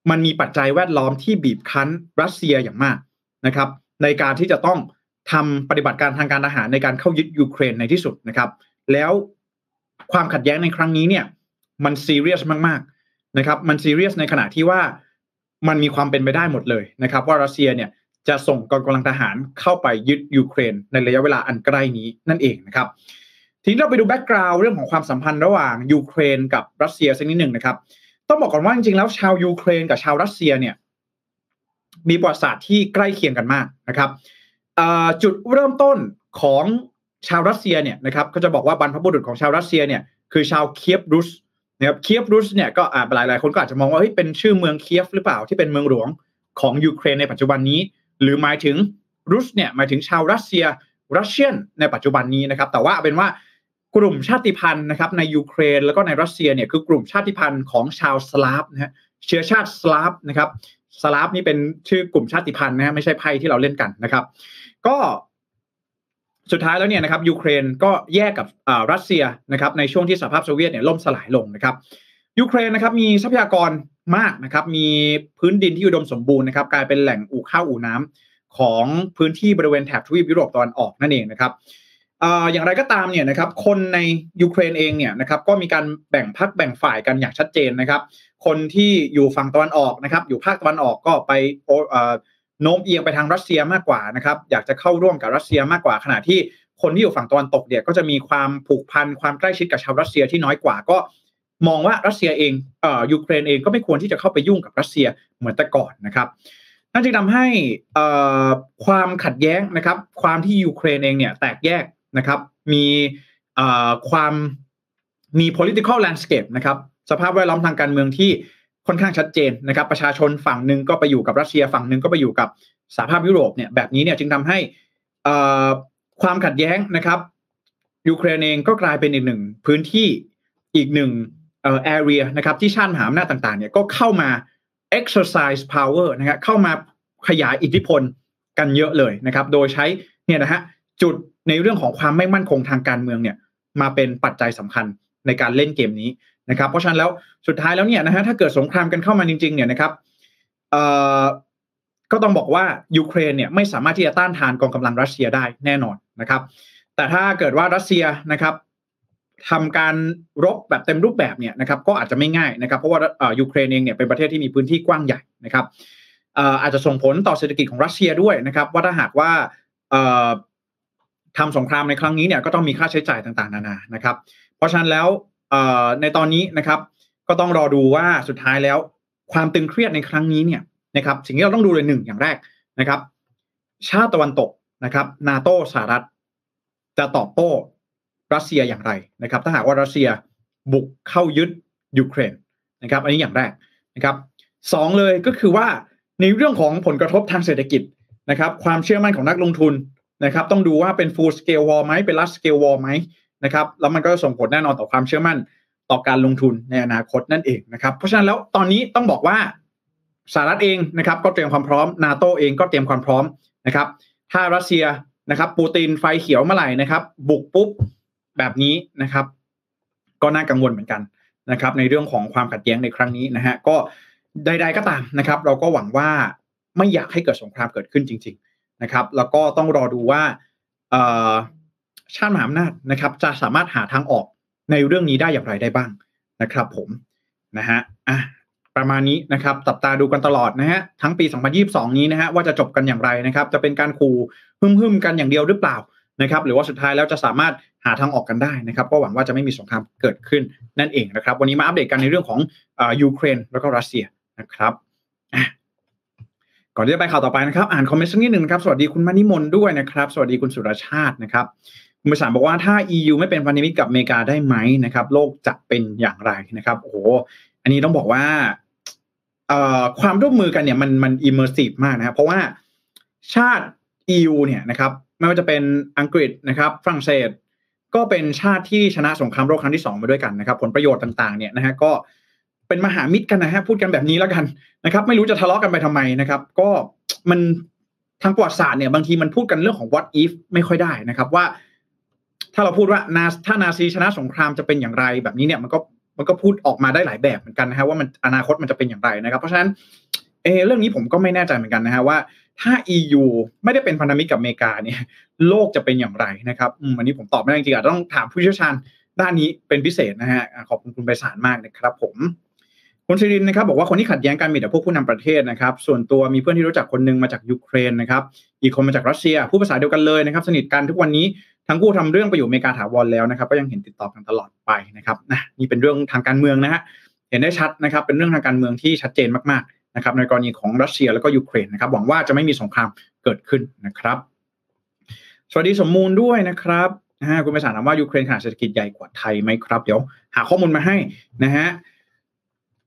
มันมีปัจจัยแวดล้อมที่บีบคั้นรัสเซียอย่างมากนะครับ ในการที่จะต้องทำปฏิบัติการทางการทหารในการเข้ายึดยูเครนในที่สุดนะครับ แล้วความขัดแย้งในครั้งนี้เนี่ย มันซีเรียสมากๆนะครับ มันซีเรียสในขณะที่ว่ามันมีความเป็นไปได้หมดเลยนะครับ ว่ารัสเซียเนี่ยจะส่งกองกำลังทหารเข้าไปยึดยูเครนในระยะเวลาอันใกล้นี้นั่นเองนะครับ ทีนี้เราไปดู background เรื่องของความสัมพันธ์ระหว่างยูเครนกับรัสเซียสักนิดหนึ่งนะครับ ต้องบอกก่อนว่าจริงๆแล้วชาวยูเครนกับชาวรัสเซียเนี่ย มีประวัติศาสตร์ที่ใกล้เคียงกันมากนะครับจุดเริ่มต้นของชาวรัสเซียเนี่ยนะครับก็จะบอกว่าบรรพบุรุษของชาวรัสเซียเนี่ยคือชาวเคียฟรุสนะครับเคียฟรุสเนี่ยก็หลายหลายคนก็อาจจะมองว่าเฮ้ยเป็นชื่อเมืองเคียฟหรือเปล่าที่เป็นเมืองหลวงของยูเครนในปัจจุบันนี้ หรือหมายถึงรุสเนี่ยหมายถึงชาวรัสเซีย Russian ในปัจจุบันนี้นะครับ แต่ว่าเป็นว่า กลุ่มชาติพันธุ์นะครับในยูเครนแล้วก็ในรัสเซียเนี่ยคือกลุ่มชาติพันธุ์ของชาวสลาฟนะฮะเชื้อชาติสลาฟนะครับสลาฟนี่เป็นชื่อกลุ่มชาติพันธุ์นะฮะไม่ใช่ไพ่ที่เราเล่นกันนะครับ ก็สุดท้ายแล้วเนี่ยนะครับยูเครนก็แยกกับรัสเซียนะครับในช่วงที่สหภาพโซเวียตเนี่ยล่มสลายลงนะครับยูเครนนะครับมีทรัพยากรมากนะครับ มีพื้นดินที่อุดมสมบูรณ์นะครับ กลายเป็นแหล่งอู่ข้าวอู่น้ำของพื้นที่บริเวณแถบทวีปยุโรปตะวันออกนั่นเองนะครับ อย่างไรก็ตามเนี่ยนะครับคนในยูเครนเองเนี่ยนะครับก็มีการแบ่งพักแบ่งฝ่ายกันอย่างชัดเจนนะครับ คนที่อยู่ฝั่งตะวันออกนะครับ อยู่ภาคตะวันออกก็ไปโน้มเอียงไปทางรัสเซียมากกว่านะครับอยากจะเข้าร่วมกับรัสเซียมากกว่าขณะที่คนที่อยู่ฝั่งตะวันตกเนี่ยก็จะมีความผูกพันความใกล้ชิดกับชาวรัสเซียที่น้อยกว่าก็มองว่ารัสเซียเองเอ่อยูเครนเองก็ไม่ควรที่จะเข้าไปยุ่งกับรัสเซียเหมือนแต่ก่อนนะครับนั่นจึงทำให้ความขัดแย้งนะครับ ความที่ยูเครนเองเนี่ยแตกแยก นะครับ มีความมี political landscape นะครับสภาพแวดล้อมทางการเมืองที่ค่อนข้างชัดเจนนะครับ ประชาชนฝั่งหนึ่งก็ไปอยู่กับรัสเซียฝั่งหนึ่งก็ไปอยู่กับสหภาพยุโรปเนี่ยแบบนี้เนี่ยจึงทำให้ความขัดแย้งนะครับยูเครนเองก็กลายเป็นอีกหนึ่งพื้นที่อีกหนึ่งเอ่อ area นะครับที่ชาติมหาอำนาจต่างๆเนี่ยก็เข้ามา exercise power นะครับเข้ามาขยายอิทธิพลกันเยอะเลยนะครับ โดยใช้เนี่ยนะฮะ จุดในเรื่องของความไม่มั่นคงทางการเมืองเนี่ยมาเป็นปัจจัยสำคัญในการเล่นเกมนี้นะครับ เพราะฉะนั้นแล้วสุดท้ายแล้วเนี่ยนะฮะถ้าเกิดสงครามกันเข้ามาจริง ๆ เนี่ยนะครับเอ่อก็ต้องบอกว่ายูเครนเนี่ยไม่สามารถที่จะต้านทานกองกำลังรัสเซียได้แน่นอนนะครับ แต่ถ้าเกิดว่ารัสเซียนะครับทำการรบแบบเต็มรูปแบบเนี่ยนะครับ ก็อาจจะไม่ง่ายนะครับ เพราะว่ายูเครนเองเนี่ยเป็นประเทศที่มีพื้นที่กว้างใหญ่นะครับอาจจะส่งผลต่อเศรษฐกิจของรัสเซียด้วยนะครับ ว่าถ้าหากว่า ทำสงครามในครั้งนี้เนี่ยก็ต้องมีค่าใช้จ่ายต่างๆ นานานะครับ เพราะฉะนั้นแล้วในตอนนี้นะครับ ก็ต้องรอดูว่าสุดท้ายแล้วความตึงเครียดในครั้งนี้เนี่ยนะครับสิ่งที่เราต้องดูเลยหนึ่งอย่างแรกนะครับ ชาติตะวันตกนะครับนาโตสหรัฐ จะตอบโต้รัสเซียอย่างไรนะครับ ถ้าหากว่ารัสเซียบุกเข้ายึดยูเครนนะครับ อันนี้อย่างแรกนะครับสองเลยก็คือว่าในเรื่องของผลกระทบทางเศรษฐกิจนะครับ ความเชื่อมั่นของนักลงทุน นะครับ ต้องดูว่าเป็น full scale war ไหมเป็น large scale war ไหมนะครับแล้วมันก็ส่งผลแน่นอนต่อความเชื่อมั่นต่อการลงทุนในอนาคตนั่นเองนะครับ เพราะฉะนั้นแล้วตอนนี้ต้องบอกว่าสหรัฐเองนะครับก็เตรียมความพร้อมนาโตเองก็เตรียมความพร้อมนะครับ ถ้ารัสเซียนะครับ ปูตินไฟเขียวเมื่อไหร่นะครับ บุกปุ๊บแบบนี้นะครับ ก็น่ากังวลเหมือนกันนะครับ ในเรื่องของความขัดแย้งในครั้งนี้นะฮะก็ใด ๆก็ตามนะครับ เราก็หวังว่าไม่อยากให้เกิดสงครามเกิดขึ้นจริงๆ นะครับ แล้วก็ต้องรอดูว่าชาติมหาอำนาจนะครับ จะสามารถหาทางออกในเรื่องนี้ได้อย่างไรได้บ้างนะครับ ผมนะฮะอะประมาณนี้นะครับตับตาดูกันตลอดนะฮะทั้งปี 2022 นี้นะฮะว่าจะจบกันอย่างไรนะครับ จะเป็นการขู่หึ่มๆกันอย่างเดียวหรือเปล่านะครับ หรือว่าสุดท้ายแล้วจะสามารถหาทางออกกันได้นะครับ ก็หวังว่าจะไม่มีสงครามเกิดขึ้นนั่นเองนะครับ วันนี้มาอัปเดตกันในเรื่องของยูเครนแล้วก็รัสเซียนะครับ ก่อนที่จะไปข่าวต่อไปนะครับอ่านคอมเมนต์สักนิดหนึ่งครับสวัสดีคุณมานิมนด้วยนะครับสวัสดีคุณสุรชาตินะครับคุณประสานบอกว่าถ้า EU ไม่เป็นพันธมิตรกับอเมริกาได้ไหมนะครับ โลกจะเป็นอย่างไรนะครับโอ้โหอันนี้ต้องบอกว่าความร่วมมือกันเนี่ยมันมันอิมเมอร์ซีฟมากนะครับเพราะว่าชาติ EU เนี่ยนะครับไม่ว่าจะเป็นอังกฤษนะครับฝรั่งเศส ก็เป็นชาติที่ชนะสงครามโลกครั้งที่สองมาด้วยกันนะครับ ผลประโยชน์ต่างๆเนี่ยนะฮะก็ เป็นมหามิตรกันนะฮะพูดกันแบบนี้แล้วกันนะครับ ไม่รู้จะทะเลาะกันไปทำไมนะครับ ก็มันทางประวัติศาสตร์เนี่ยบางทีมันพูดกันเรื่องของ what if ไม่ค่อยได้นะครับว่า ถ้าเราพูดว่านาถ้านาซีชนะสงครามจะเป็นอย่างไรแบบนี้เนี่ยมันก็มันก็พูดออกมาได้หลายแบบเหมือนกันนะฮะว่ามันอนาคตมันจะเป็นอย่างไรนะครับ เพราะฉะนั้นเออเรื่องนี้ผมก็ไม่แน่ใจเหมือนกันนะฮะว่าถ้า EU ไม่ได้เป็นพันธมิตรกับอเมริกาเนี่ย โลกจะเป็นอย่างไรนะครับอืมอันนี้ผมตอบไม่ได้จริงๆอาจจะต้องถามผู้เชี่ยวชาญด้านนี้เป็นพิเศษนะฮะขอบคุณคุณไปสารมากนะครับผม คุณชิรินนะครับบอกว่าคนที่ขัดแย้งกันมีแต่พวกผู้นำประเทศนะครับ ส่วนตัวมีเพื่อนที่รู้จักคนนึงมาจากยูเครนนะครับ อีกคนมาจากรัสเซียพูดภาษาเดียวกันเลยนะครับ สนิทกันทุกวันนี้ทั้งคู่ทำเรื่องไปอยู่อเมริกาถาวรแล้วนะครับ ก็ยังเห็นติดต่อกันตลอดไปนะครับนะนี่เป็นเรื่องทางการเมืองนะฮะเห็นได้ชัดนะครับ เป็นเรื่องทางการเมืองที่ชัดเจนมากๆนะครับ ในกรณีของรัสเซียแล้วก็ยูเครนนะครับ หวังว่าจะไม่มีสงครามเกิดขึ้นนะครับ สวัสดีสมมูลด้วยนะครับนะฮะคุณไพศาลถามว่ายูเครนขนาดเศรษฐกิจใหญ่กว่าไทยไหมครับ เดี๋ยวหาข้อมูลมาให้นะฮะ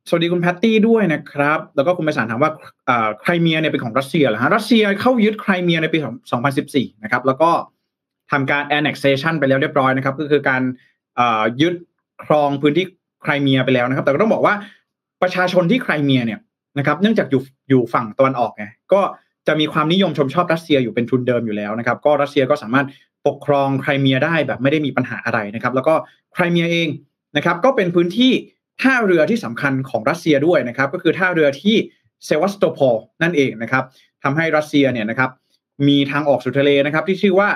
สวัสดีคุณแพตตี้ด้วยนะครับ แล้วก็คุณไปสารถามว่าไครเมียเนี่ยเป็นของรัสเซียเหรอฮะรัสเซียเข้ายึดไครเมียในปี 2014 นะครับ แล้วก็ทำการ annexation ไปแล้วเรียบร้อยนะครับ ก็คือการยึดครองพื้นที่ไครเมียไปแล้วนะครับ แต่ก็ต้องบอกว่าประชาชนที่ไครเมียเนี่ยนะครับ เนื่องจากอยู่อยู่ฝั่งตะวันออกไงก็จะมีความนิยมชมชอบรัสเซียอยู่เป็นทุนเดิมอยู่แล้วนะครับ ก็รัสเซียก็สามารถปกครองไครเมียได้แบบไม่ได้มีปัญหาอะไรนะครับ แล้วก็ไครเมียเองนะครับ ก็เป็นพื้นที่ ท่าเรือที่สำคัญของรัสเซียด้วยนะครับก็คือท่าเรือที่เซวัสโตโพลนั่นเองนะครับทำให้รัสเซียเนี่ยนะครับมีทางออกสู่ทะเลนะครับที่ชื่อว่า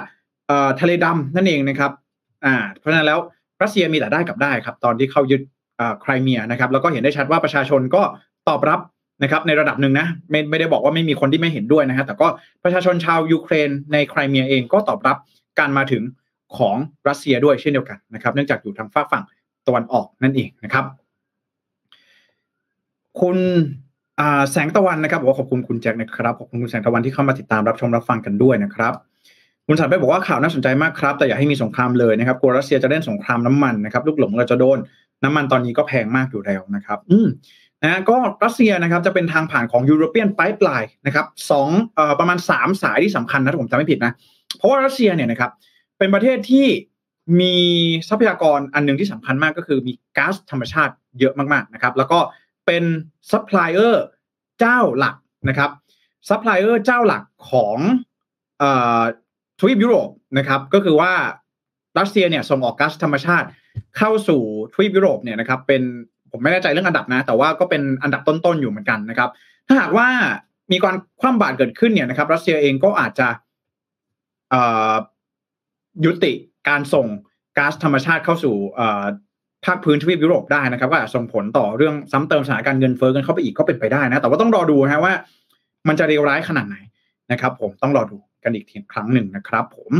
ทะเลดำนั่นเองนะครับอ่าเพราะฉะนั้นแล้วรัสเซียมีแต่ได้กับได้ครับตอนที่เข้ายึดไครเมียนะครับแล้วก็เห็นได้ชัดว่าประชาชนก็ตอบรับนะครับในระดับหนึ่งนะไม่ไม่ได้บอกว่าไม่มีคนที่ไม่เห็นด้วยนะฮะแต่ก็ประชาชนชาวยูเครนในไครเมียเองก็ตอบรับการมาถึงของรัสเซียด้วยเช่นเดียวกันนะครับเนื่องจากอยู่ทางฝากฝั่งตะวันออกนั่นเองนะครับ คุณแสงตะวันนะครับบอกว่าขอบคุณคุณแจ็คนะครับขอบคุณคุณแสงตะวันที่เข้ามาติดตามรับชมรับฟังกันด้วยนะครับคุณสันไปบอกว่าข่าวน่าสนใจมากครับ แต่อย่าให้มีสงครามเลยนะครับกลัวรัสเซียจะเล่นสงครามน้ำมันนะครับลูกหลงเราจะโดนน้ำมันตอนนี้ก็แพงมากอยู่แล้วนะครับ อืมนะก็รัสเซียนะครับจะเป็นทางผ่านของ European Pipeline นะครับสองเอ่อประมาณ3สายที่สำคัญนะถ้าผมจำไม่ผิดนะ เพราะว่ารัสเซียเนี่ยนะครับเป็นประเทศที่มีทรัพยากรอันหนึ่งที่สำคัญมากก็คือมีก๊าซธรรมชาติเยอะมากๆนะครับ แล้วก็ เป็นซัพพลายเออร์เจ้าหลักนะครับซัพพลายเออร์เจ้าหลักของเอ่อทวีปยุโรปนะครับก็คือว่ารัสเซียเนี่ยส่งออกก๊าซธรรมชาติเข้าสู่ทวีปยุโรปเนี่ยนะครับเป็นผมไม่แน่ใจเรื่องอันดับนะ แต่ว่าก็เป็นอันดับต้นๆอยู่เหมือนกันนะครับ ถ้าหากว่ามีการคว่ำบาตรเกิดขึ้นเนี่ยนะครับ รัสเซียเองก็อาจจะยุติการส่งก๊าซธรรมชาติเข้าสู่ ภาคพื้นทวีปยุโรปได้นะครับก็อาจส่งผลต่อเรื่องซ้ำเติมสถานการณ์เงินเฟ้อกันเข้าไปอีกก็เป็นไปได้นะ แต่ว่าต้องรอดูนะว่า มันจะเลวร้ายขนาดไหนนะครับ ผมต้องรอดูกันอีกทีครั้งหนึ่งนะครับ ผม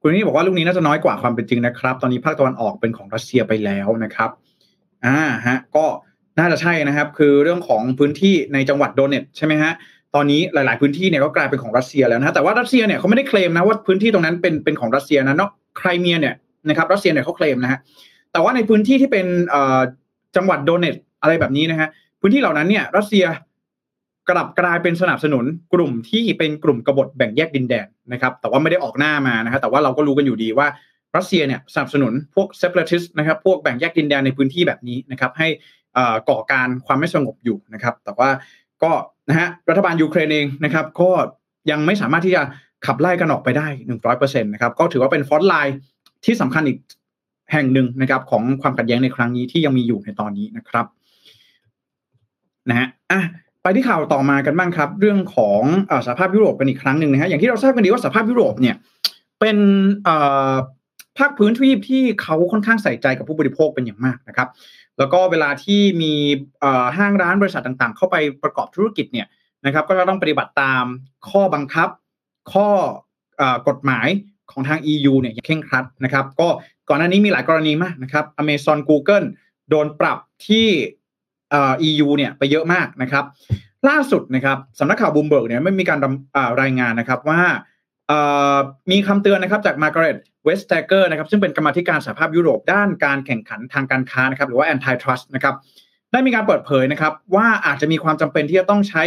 คุณนี่บอกว่าลูกนี้น่าจะน้อยกว่าความเป็นจริงนะครับ ตอนนี้ภาคตะวันออกเป็นของรัสเซียไปแล้วนะครับอ่าฮะก็น่าจะใช่นะครับ คือเรื่องของพื้นที่ในจังหวัดโดเนตใช่ไหมฮะตอนนี้หลาย ๆ พื้นที่เนี่ยก็กลายเป็นของรัสเซียแล้วนะแต่ว่ารัสเซียเนี่ยเขาไม่ได้เคลมนะว่าพื้นที่ตรงนั้นเป็นเป็นของรัสเซียนะเนาะไครเมียเนี่ย นะครับรัสเซียเนี่ยเขาเคลมนะฮะแต่ว่าในพื้นที่ที่เป็นจังหวัดโดเนตอะไรแบบนี้นะฮะพื้นที่เหล่านั้นเนี่ยรัสเซียกลับกลายเป็นสนับสนุนกลุ่มที่เป็นกลุ่มกบฏแบ่งแยกดินแดนนะครับ แต่ว่าไม่ได้ออกหน้ามานะครับแต่ว่าเราก็รู้กันอยู่ดีว่ารัสเซียเนี่ยสนับสนุนพวก separatist นะครับพวกแบ่งแยกดินแดนในพื้นที่แบบนี้นะครับ ให้ก่อการความไม่สงบอยู่นะครับ แต่ว่าก็นะฮะรัฐบาลยูเครนเองนะครับ ก็ยังไม่สามารถที่จะขับไล่กันออกไปได้หนึ่งร้อยเปอร์เซ็นต์นะครับก็ถือว่าเป็น frontline ที่สำคัญอีกแห่งหนึ่งนะครับ ของความขัดแย้งในครั้งนี้ที่ยังมีอยู่ในตอนนี้นะครับนะฮะอะไปที่ข่าวต่อมากันบ้างครับ เรื่องของอสหภาพยุโรปเป็นอีกครั้งหนึ่งนะฮะอย่างที่เราทราบกันดีว่าสหภาพยุโรปเนี่ยเป็นภาคพื้นทวีปที่เขาค่อนข้างใส่ใจกับผู้บริโภคเป็นอย่างมากนะครับ แล้วก็เวลาที่มีห้างร้านบริษัทต่างๆ เข้าไปประกอบธุรกิจเนี่ยนะครับ ก็จะต้องปฏิบัติตามข้อบังคับ ข้อกฎหมาย ของทาง EU เนี่ยเคร่งครัดนะครับ ก็ก่อนหน้านี้มีหลายกรณีมากนะครับ Amazon Google โดนปรับที่ EU เนี่ยไปเยอะมากนะครับ ล่าสุดนะครับสำนักข่าวบลูมเบิร์กเนี่ยได้มีการรายงานนะครับว่ามีคำเตือนนะครับจากมาร์กาเร็ตเวสต์แทเกอร์นะครับซึ่งเป็นกรรมธิการสหภาพยุโรปด้านการแข่งขันทางการค้านะครับหรือว่า antitrust นะครับได้มีการเปิดเผยนะครับว่าอาจจะมีความจำเป็นที่จะต้องใช้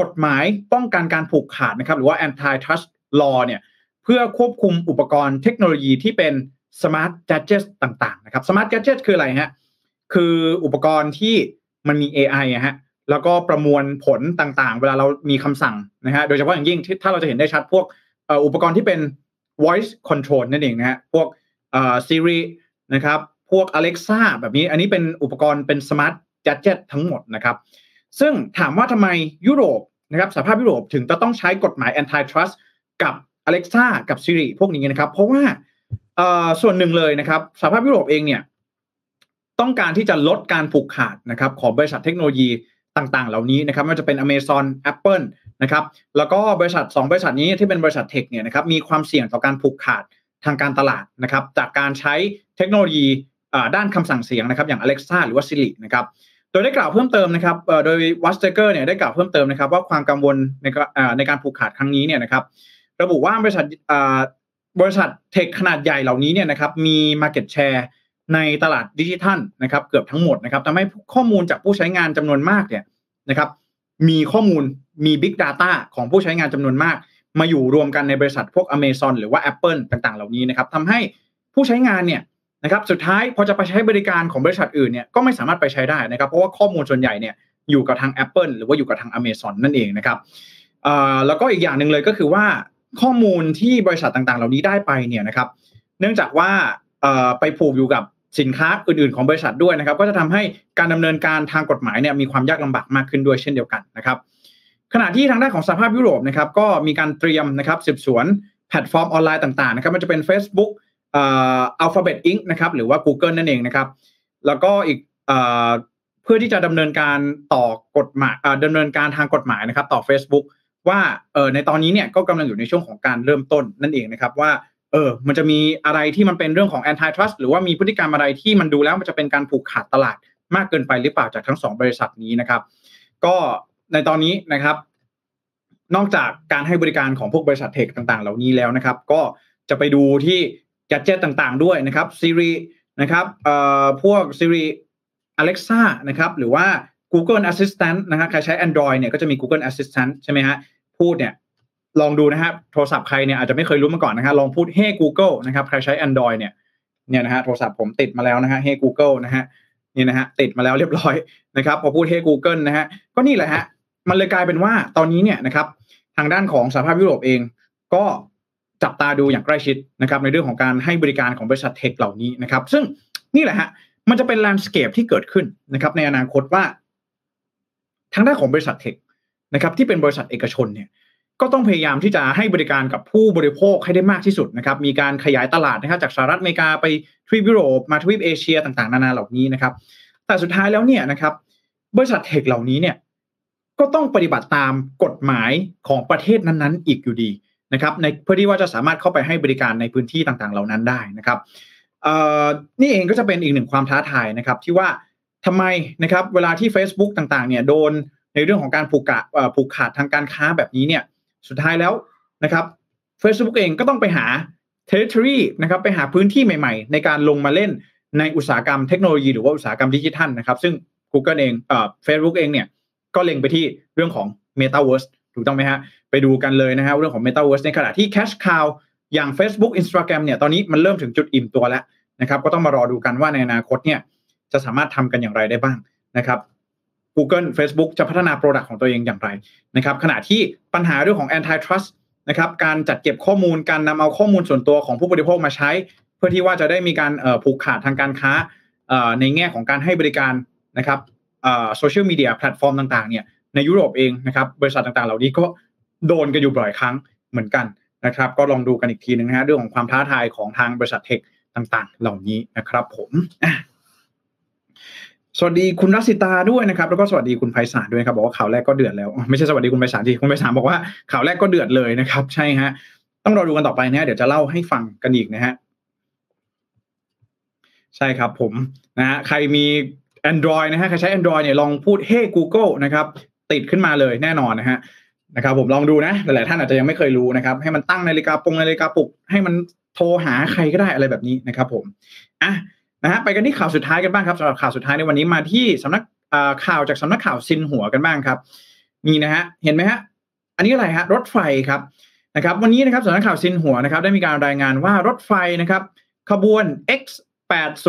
กฎหมายป้องกันการผูกขาดนะครับหรือว่า antitrust law เนี่ย เพื่อควบคุมอุปกรณ์เทคโนโลยีที่เป็น smart gadgets ต่างๆนะครับ smart gadget คืออะไรฮะคืออุปกรณ์ที่มันมี AI อะฮะแล้วก็ประมวลผลต่างๆ เวลาเรามีคำสั่งนะฮะโดยเฉพาะอย่างยิ่งถ้าเราจะเห็นได้ชัดพวกอุปกรณ์ที่เป็น voice control นั่นเองนะฮะพวก Siri นะครับพวก Alexa แบบนี้อันนี้เป็นอุปกรณ์เป็น smart gadget ทั้งหมดนะครับซึ่งถามว่าทำไมยุโรปนะครับสหภาพยุโรปถึงจะต้องใช้กฎหมาย antitrust กับ Alexa กับ Siri พวกนี้นะครับ เพราะว่าส่วนหนึ่งเลยนะครับสหภาพยุโรปเองเนี่ย ต้องการที่จะลดการผูกขาดนะครับ ของบริษัทเทคโนโลยีต่างๆ เหล่านี้นะครับไม่ว่าจะเป็น Amazon Apple นะครับ แล้วก็บริษัท 2 บริษัทนี้ที่เป็นบริษัทเทคเนี่ยนะครับมีความเสี่ยงต่อการผูกขาดทางการตลาดนะครับ จากการใช้เทคโนโลยีด้านคำสั่งเสียงนะครับอย่าง Alexa หรือว่า Siri นะครับโดยได้กล่าวเพิ่มเติมนะครับโดยวัสเตเกอร์เนี่ยได้กล่าวเพิ่มเติมนะครับว่าความกังวลในในการผูกขาดครั้งนี้เนี่ยนะครับ ระบุว่าบริษัทบริษัทเทคขนาดใหญ่เหล่านี้เนี่ยนะครับมี Market Share ในตลาดดิจิทัลนะครับเกือบทั้งหมดนะครับทำให้ข้อมูลจากผู้ใช้งานจำนวนมากเนี่ยนะครับมีข้อมูลมี Big Data ของผู้ใช้งานจำนวนมาก มาอยู่รวมกันในบริษัทพวก Amazon หรือว่า Apple ต่าง ๆ เหล่านี้นะครับทำให้ผู้ใช้งานเนี่ยนะครับสุดท้ายพอจะไปใช้บริการของบริษัทอื่นเนี่ยก็ไม่สามารถไปใช้ได้นะครับเพราะว่าข้อมูลส่วนใหญ่เนี่ยอยู่กับทาง Apple หรือว่าอยู่กับทาง Amazon นั่นเองนะครับแล้วก็อีกอย่างหนึ่งเลยก็คือว่า ข้อมูลที่บริษัทต่างๆ เหล่านี้ได้ไปเนี่ยนะครับ เนื่องจากว่าไปผูกอยู่กับสินค้าอื่น ๆ ของบริษัทด้วยนะครับ ก็จะทำให้การดำเนินการทางกฎหมายเนี่ยมีความยากลำบากมากขึ้นด้วยเช่นเดียวกันนะครับ ขณะที่ทางด้านของสภาพยุโรปนะครับ ก็มีการเตรียมนะครับสืบสวนแพลตฟอร์มออนไลน์ต่างๆนะครับมันจะเป็น Facebook อ่อ Alphabet Inc นะครับหรือว่า Google นั่นเองนะครับ แล้วก็อีกเอ่อเพื่อที่จะดำเนินการต่อกฎหมายดำเนินการทางกฎหมายนะครับ ต่อ Facebook ว่าเออในตอนนี้เนี่ยก็กำลังอยู่ในช่วงของการเริ่มต้นนั่นเองนะครับว่าเออมันจะมีอะไรที่มันเป็นเรื่องของ antitrust หรือว่ามีพฤติกรรมอะไรที่มันดูแล้วมันจะเป็นการผูกขาดตลาดมากเกินไปหรือเปล่าจากทั้งสองบริษัทนี้นะครับ ก็ในตอนนี้นะครับ นอกจากการให้บริการของพวกบริษัทเทคต่าง ๆ เหล่านี้แล้วนะครับ ก็จะไปดูที่แกจเจตต่างๆ ด้วยนะครับซีรีนะครับเอ่อพวกซีรี Alexa นะครับ หรือว่า Google Assistant นะฮะใครใช้ Android เนี่ยก็จะมี Google Assistant ใช่ไหมฮะ พูดเนี่ยลองดูนะฮะโทรศัพท์ใครเนี่ยอาจจะไม่เคยรู้มาก่อนนะฮะลองพูด Hey Google นะครับใครใช้ Android เนี่ยเนี่ยนะฮะโทรศัพท์ผมติดมาแล้วนะฮะ Hey Google นะฮะนี่นะฮะติดมาแล้วเรียบร้อยนะครับพอพูด Hey Google นะฮะก็นี่แหละฮะมันเลยกลายเป็นว่าตอนนี้เนี่ยนะครับทางด้านของสหภาพยุโรปเอง ก็จับตาดูอย่างใกล้ชิดนะครับในเรื่องของการให้บริการของบริษัทเทคเหล่านี้นะครับ ซึ่งนี่แหละฮะมันจะเป็นแลนด์สเคปที่เกิดขึ้นนะครับในอนาคตว่า ทางด้านของบริษัทเทค นะครับที่เป็นบริษัทเอกชนเนี่ยก็ต้องพยายามที่จะให้บริการกับผู้บริโภคให้ได้มากที่สุดนะครับมีการขยายตลาดนะครับจากสหรัฐอเมริกาไปทวีปยุโรปมาทวีปเอเชียต่างๆ นานาเหล่านี้นะครับ แต่สุดท้ายแล้วเนี่ยนะครับบริษัทเทคเหล่านี้เนี่ยก็ต้องปฏิบัติตามกฎหมายของประเทศนั้นๆ อีกอยู่ดีนะครับในเพื่อที่ว่าจะสามารถเข้าไปให้บริการในพื้นที่ต่างๆ เหล่านั้นได้นะครับนี่เองก็จะเป็นอีกหนึ่งความท้าทายนะครับที่ว่าทำไมนะครับเวลาที่ Facebook ต่างๆเนี่ยโดน ในเรื่องของการผูกกะผูกขาดทางการค้าแบบนี้เนี่ยสุดท้ายแล้วนะครับ Facebook เองก็ต้องไปหา territory นะครับไปหาพื้นที่ใหม่ๆ ในการลงมาเล่นในอุตสาหกรรมเทคโนโลยีหรือว่าอุตสาหกรรมดิจิทัลนะครับ ซึ่ง Google เองเอ่อ Facebook เองเนี่ยก็เล็งไปที่เรื่องของ Metaverse ถูกต้องไหมฮะ ไปดูกันเลยนะฮะเรื่องของ Metaverse ในขณะที่ Cash Cow อย่าง Facebook Instagram เนี่ยตอนนี้มันเริ่มถึงจุดอิ่มตัวแล้วนะครับ ก็ต้องมารอดูกันว่าในอนาคตเนี่ยจะสามารถทำกันอย่างไรได้บ้างนะครับ Google Facebook จะพัฒนา product ของตัวเองอย่างไรนะครับขณะที่ปัญหาเรื่องของ antitrust นะครับการจัดเก็บข้อมูลการนำเอาข้อมูลส่วนตัวของผู้บริโภคมาใช้ เพื่อที่ว่าจะได้มีการผูกขาดทางการค้าในแง่ของการให้บริการนะครับโซเชียลมีเดียแพลตฟอร์มต่างๆเนี่ยในยุโรปเองนะครับบริษัทต่างๆ เหล่านี้ก็โดนกันอยู่บ่อยครั้งเหมือนกันนะครับ ก็ลองดูกันอีกทีนึงนะฮะเรื่องของความท้าทายของทางบริษัทเทคต่างๆ เหล่านี้นะครับผม สวัสดีคุณรัสิตาด้วยนะครับแล้วก็สวัสดีคุณไพศาลด้วยครับบอกว่าข่าวแรกก็เดือดแล้วไม่ใช่สวัสดีคุณไพศาลที่คุณไพศาลบอกว่าข่าวแรกก็เดือดเลยนะครับ ใช่ฮะต้องรอดูกันต่อไปนะเดี๋ยวจะเล่าให้ฟังกันอีกนะฮะใช่ครับผมนะฮะใครมี Android นะฮะใครใช้ Android เนี่ยลองพูด Hey Google นะครับติดขึ้นมาเลยแน่นอนนะฮะนะครับผมลองดูนะหลายๆท่านอาจจะยังไม่เคยรู้นะครับให้มันตั้งนาฬิกาปงนาฬิกาปลุกให้มันโทรหาใครก็ได้อะไรแบบนี้นะครับ ผมอะ นะฮะไปกันที่ข่าวสุดท้ายกันบ้างครับสำหรับข่าวสุดท้ายในวันนี้มาที่สำนักข่าวจากสำนักข่าวซินหัวกันบ้างครับนี่นะฮะเห็นไหมฮะอันนี้อะไรฮะรถไฟครับนะครับ วันนี้นะครับสำนักข่าวซินหัวนะครับ ได้มีการรายงานว่ารถไฟนะครับ ขบวน X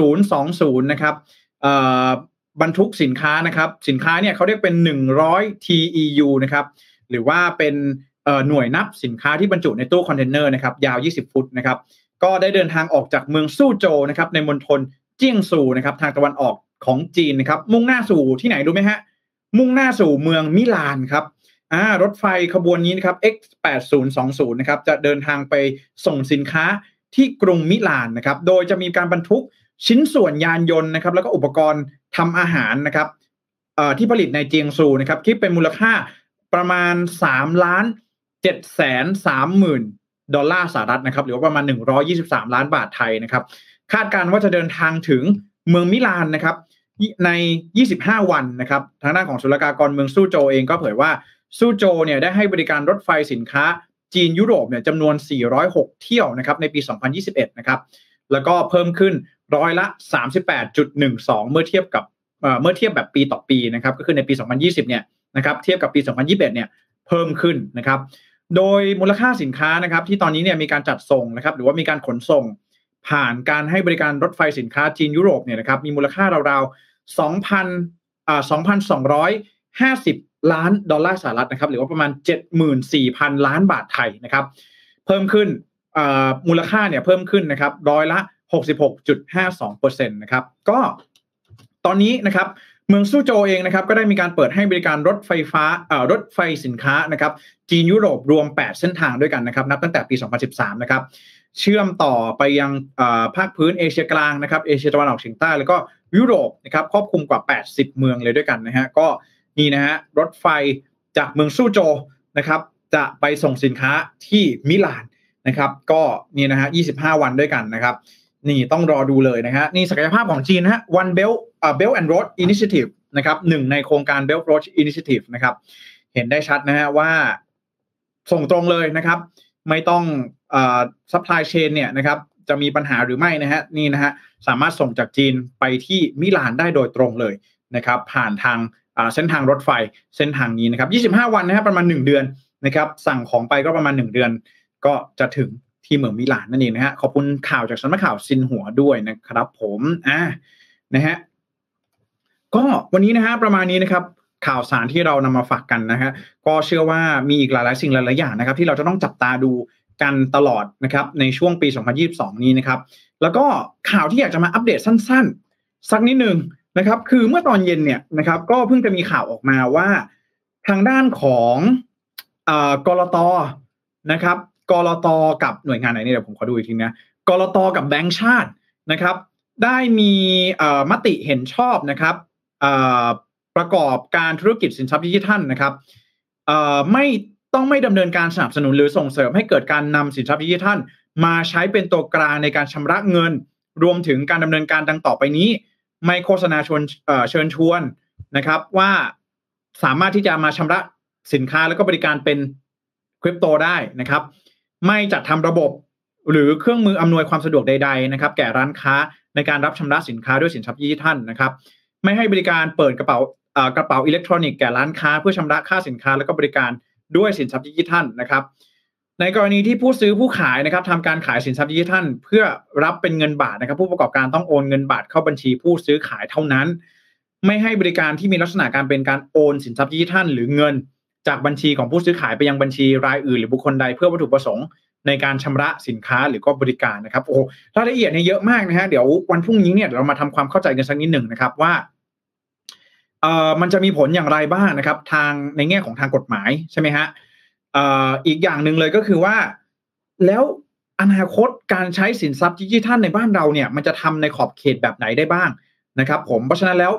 8020นะครับบรรทุกสินค้านะครับ สินค้าเนี่ยเขาเรียกเป็น 100 TEU นะครับ หรือว่าเป็นหน่วยนับสินค้าที่บรรจุในตู้คอนเทนเนอร์นะครับ ยาว 20 ฟุตนะครับ ก็ได้เดินทางออกจากเมืองซูโจวนะครับ ในมณฑล เจียงซูนะครับทางตะวันออกของจีนนะครับ มุ่งหน้าสู่ที่ไหนรู้ไหมฮะ มุ่งหน้าสู่เมืองมิลานครับอ่ารถไฟขบวนนี้นะครับ X 8020 นะครับจะเดินทางไปส่งสินค้าที่กรุงมิลานนะครับ โดยจะมีการบรรทุกชิ้นส่วนยานยนต์นะครับ แล้วก็อุปกรณ์ทำอาหารนะครับที่ผลิตในเจียงซูนะครับคิดเป็นมูลค่าประมาณ3ล้าน7แสน3หมื่นดอลลาร์สหรัฐนะครับ หรือว่าประมาณ 123 ล้านบาทไทยนะครับ คาดการว่าจะเดินทางถึงเมืองมิลานนะครับ ใน 25 วันนะครับ ทางด้านของศุลกากรเมืองซูโจเองก็เผยว่าซูโจเนี่ยได้ให้บริการรถไฟสินค้าจีนยุโรปเนี่ยจำนวน 406 เที่ยวนะครับในปี 2021 นะครับ แล้วก็เพิ่มขึ้นร้อยละ 38.12 เมื่อเทียบกับเมื่อเทียบแบบปีต่อปีนะครับ ก็คือในปี 2020 เนี่ยนะครับ เทียบกับปี 2021 เนี่ยเพิ่มขึ้นนะครับ โดยมูลค่าสินค้านะครับ ที่ตอนนี้เนี่ยมีการจัดส่งนะครับ หรือว่ามีการขนส่ง ผ่านการให้บริการรถไฟสินค้าจีนยุโรปเนี่ยนะครับมีมูลค่าราวๆ2,000อ่า2,250 ล้านดอลลาร์สหรัฐนะครับหรือว่าประมาณ 74,000 ล้านบาทไทยนะครับเพิ่มขึ้นมูลค่าเนี่ยเพิ่มขึ้นนะครับร้อยละ 66.52%นะครับก็ตอนนี้นะครับเมืองซูโจเองนะครับก็ได้มีการเปิดให้บริการรถไฟฟ้ารถไฟสินค้านะครับจีนยุโรปรวม 8 เส้นทางด้วยกันนะครับนับตั้งแต่ปี 2013 นะครับ เชื่อมต่อไปยังภาคพื้นเอเชียกลางนะครับเอเชียตะวันออกเฉียงใต้แล้วก็ยุโรปนะครับครอบคลุมกว่า 80 เมืองเลยด้วยกันนะฮะก็นี่นะฮะรถไฟจากเมืองซูโจนะครับจะไปส่งสินค้าที่มิลานนะครับก็นี่นะฮะ 25 วันด้วยกันนะครับนี่ต้องรอดูเลยนะฮะนี่ศักยภาพของจีนนะฮะ One Belt อ่า Belt and Road Initiative นะครับหนึ่งในโครงการ Belt Road Initiative นะครับเห็นได้ชัดนะฮะว่าส่งตรงเลยนะครับ ไม่ต้อง อ่า supply chain เนี่ยนะครับจะมีปัญหาหรือไม่นะฮะนี่นะฮะสามารถส่งจากจีนไปที่มิลานได้โดยตรงเลยนะครับผ่านทางเส้นทางรถไฟเส้นทางนี้นะครับ25 วันนะฮะประมาณ 1 เดือนนะครับสั่งของไปก็ประมาณ 1 เดือน ก็จะถึงที่เมืองมิลานนั่นเองนะฮะขอบคุณข่าวจากสำนักข่าวซินหัวด้วยนะครับผมอ่านะฮะก็วันนี้นะฮะประมาณนี้นะครับข่าวสารที่เรานำมาฝากกันนะฮะก็เชื่อว่ามีอีกหลายๆ สิ่งหลายๆอย่างนะครับ ที่เราจะต้องจับตาดู กันตลอดนะครับในช่วงปี 2022 นี้นะครับ แล้วก็ข่าวที่อยากจะมาอัปเดตสั้นๆ สักนิดหนึ่งนะครับ คือเมื่อตอนเย็นเนี่ยนะครับก็เพิ่งจะมีข่าวออกมาว่าทางด้านของกรตนะครับกรตกับหน่วยงานไหนนี่เดี๋ยวผมขอดูอีกทีนะกรตกับแบงก์ชาตินะครับ ได้มีมติเห็นชอบนะครับประกอบการธุรกิจสินทรัพย์ดิจิทัลนะครับไม่ ต้องไม่ดำเนินการสนับสนุนหรือส่งเสริมให้เกิดการนำสินทรัพย์ดิจิทัล มาใช้เป็นตัวกลางในการชำระเงิน รวมถึงการดำเนินการดังต่อไปนี้ ไม่โฆษณาชวนเชิญชวนนะครับ ว่าสามารถที่จะมาชำระสินค้าแล้วก็บริการเป็นคริปโตได้นะครับ ไม่จัดทำระบบหรือเครื่องมืออำนวยความสะดวกใดๆนะครับ แก่ร้านค้าในการรับชำระสินค้าด้วยสินทรัพย์ดิจิทัลนะครับ ไม่ให้บริการเปิดกระเป๋ากระเป๋าอิเล็กทรอนิกส์แก่ร้านค้าเพื่อชำระค่าสินค้า และก็บริการ ด้วยสินทรัพย์ดิจิทัลนะครับ ในกรณีที่ผู้ซื้อผู้ขายนะครับทำการขายสินทรัพย์ดิจิทัล เพื่อรับเป็นเงินบาทนะครับ ผู้ประกอบการต้องโอนเงินบาทเข้าบัญชีผู้ซื้อขายเท่านั้น ไม่ให้บริการที่มีลักษณะการเป็นการโอนสินทรัพย์ดิจิทัล หรือเงิน จากบัญชีของผู้ซื้อขายไปยังบัญชีรายอื่น หรือบุคคลใดเพื่อวัตถุประสงค์ในการชำระสินค้าหรือก็บริการนะครับโอ้รายละเอียดเนี่ยเยอะมากนะฮะเดี๋ยววันพรุ่งนี้เนี่ยเรามาทำความเข้าใจกันสักนิดหนึ่งนะครับว่า เอ่อมันจะมีผลอย่างไรบ้างนะครับ ทางในแง่ของทางกฎหมายใช่ไหมฮะเอ่ออีกอย่างหนึ่งเลยก็คือว่า แล้วอนาคตการใช้สินทรัพย์ดิจิทัลในบ้านเราเนี่ย มันจะทำในขอบเขตแบบไหนได้บ้างนะครับ ผมเพราะฉะนั้นแล้ว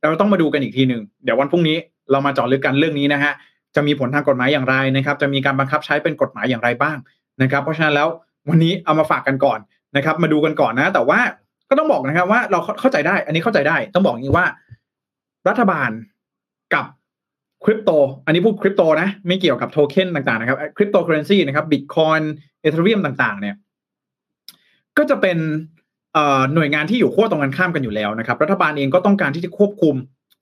เราต้องมาดูกันอีกทีหนึ่งเดี๋ยววันพรุ่งนี้เรามาเจาะลึกกันเรื่องนี้นะฮะจะมีผลทางกฎหมายอย่างไรนะครับ จะมีการบังคับใช้เป็นกฎหมายอย่างไรบ้างนะครับ เพราะฉะนั้นแล้ววันนี้เอามาฝากกันก่อนนะครับ มาดูกันก่อนนะ แต่ว่าก็ต้องบอกนะครับว่าเราเข้าใจได้ อันนี้เข้าใจได้ ต้องบอกอย่างนี้ว่า รัฐบาลกับคริปโต อันนี้พูดคริปโตนะ ไม่เกี่ยวกับโทเค็นต่างๆนะครับคริปโตเคอเรนซีนะครับบิตคอยน์เอเธอเรียมต่างๆ เนี่ย ก็จะเป็นหน่วยงานที่อยู่ขั้วตรงกันข้ามกันอยู่แล้วนะครับ รัฐบาลเองก็ต้องการที่จะควบคุม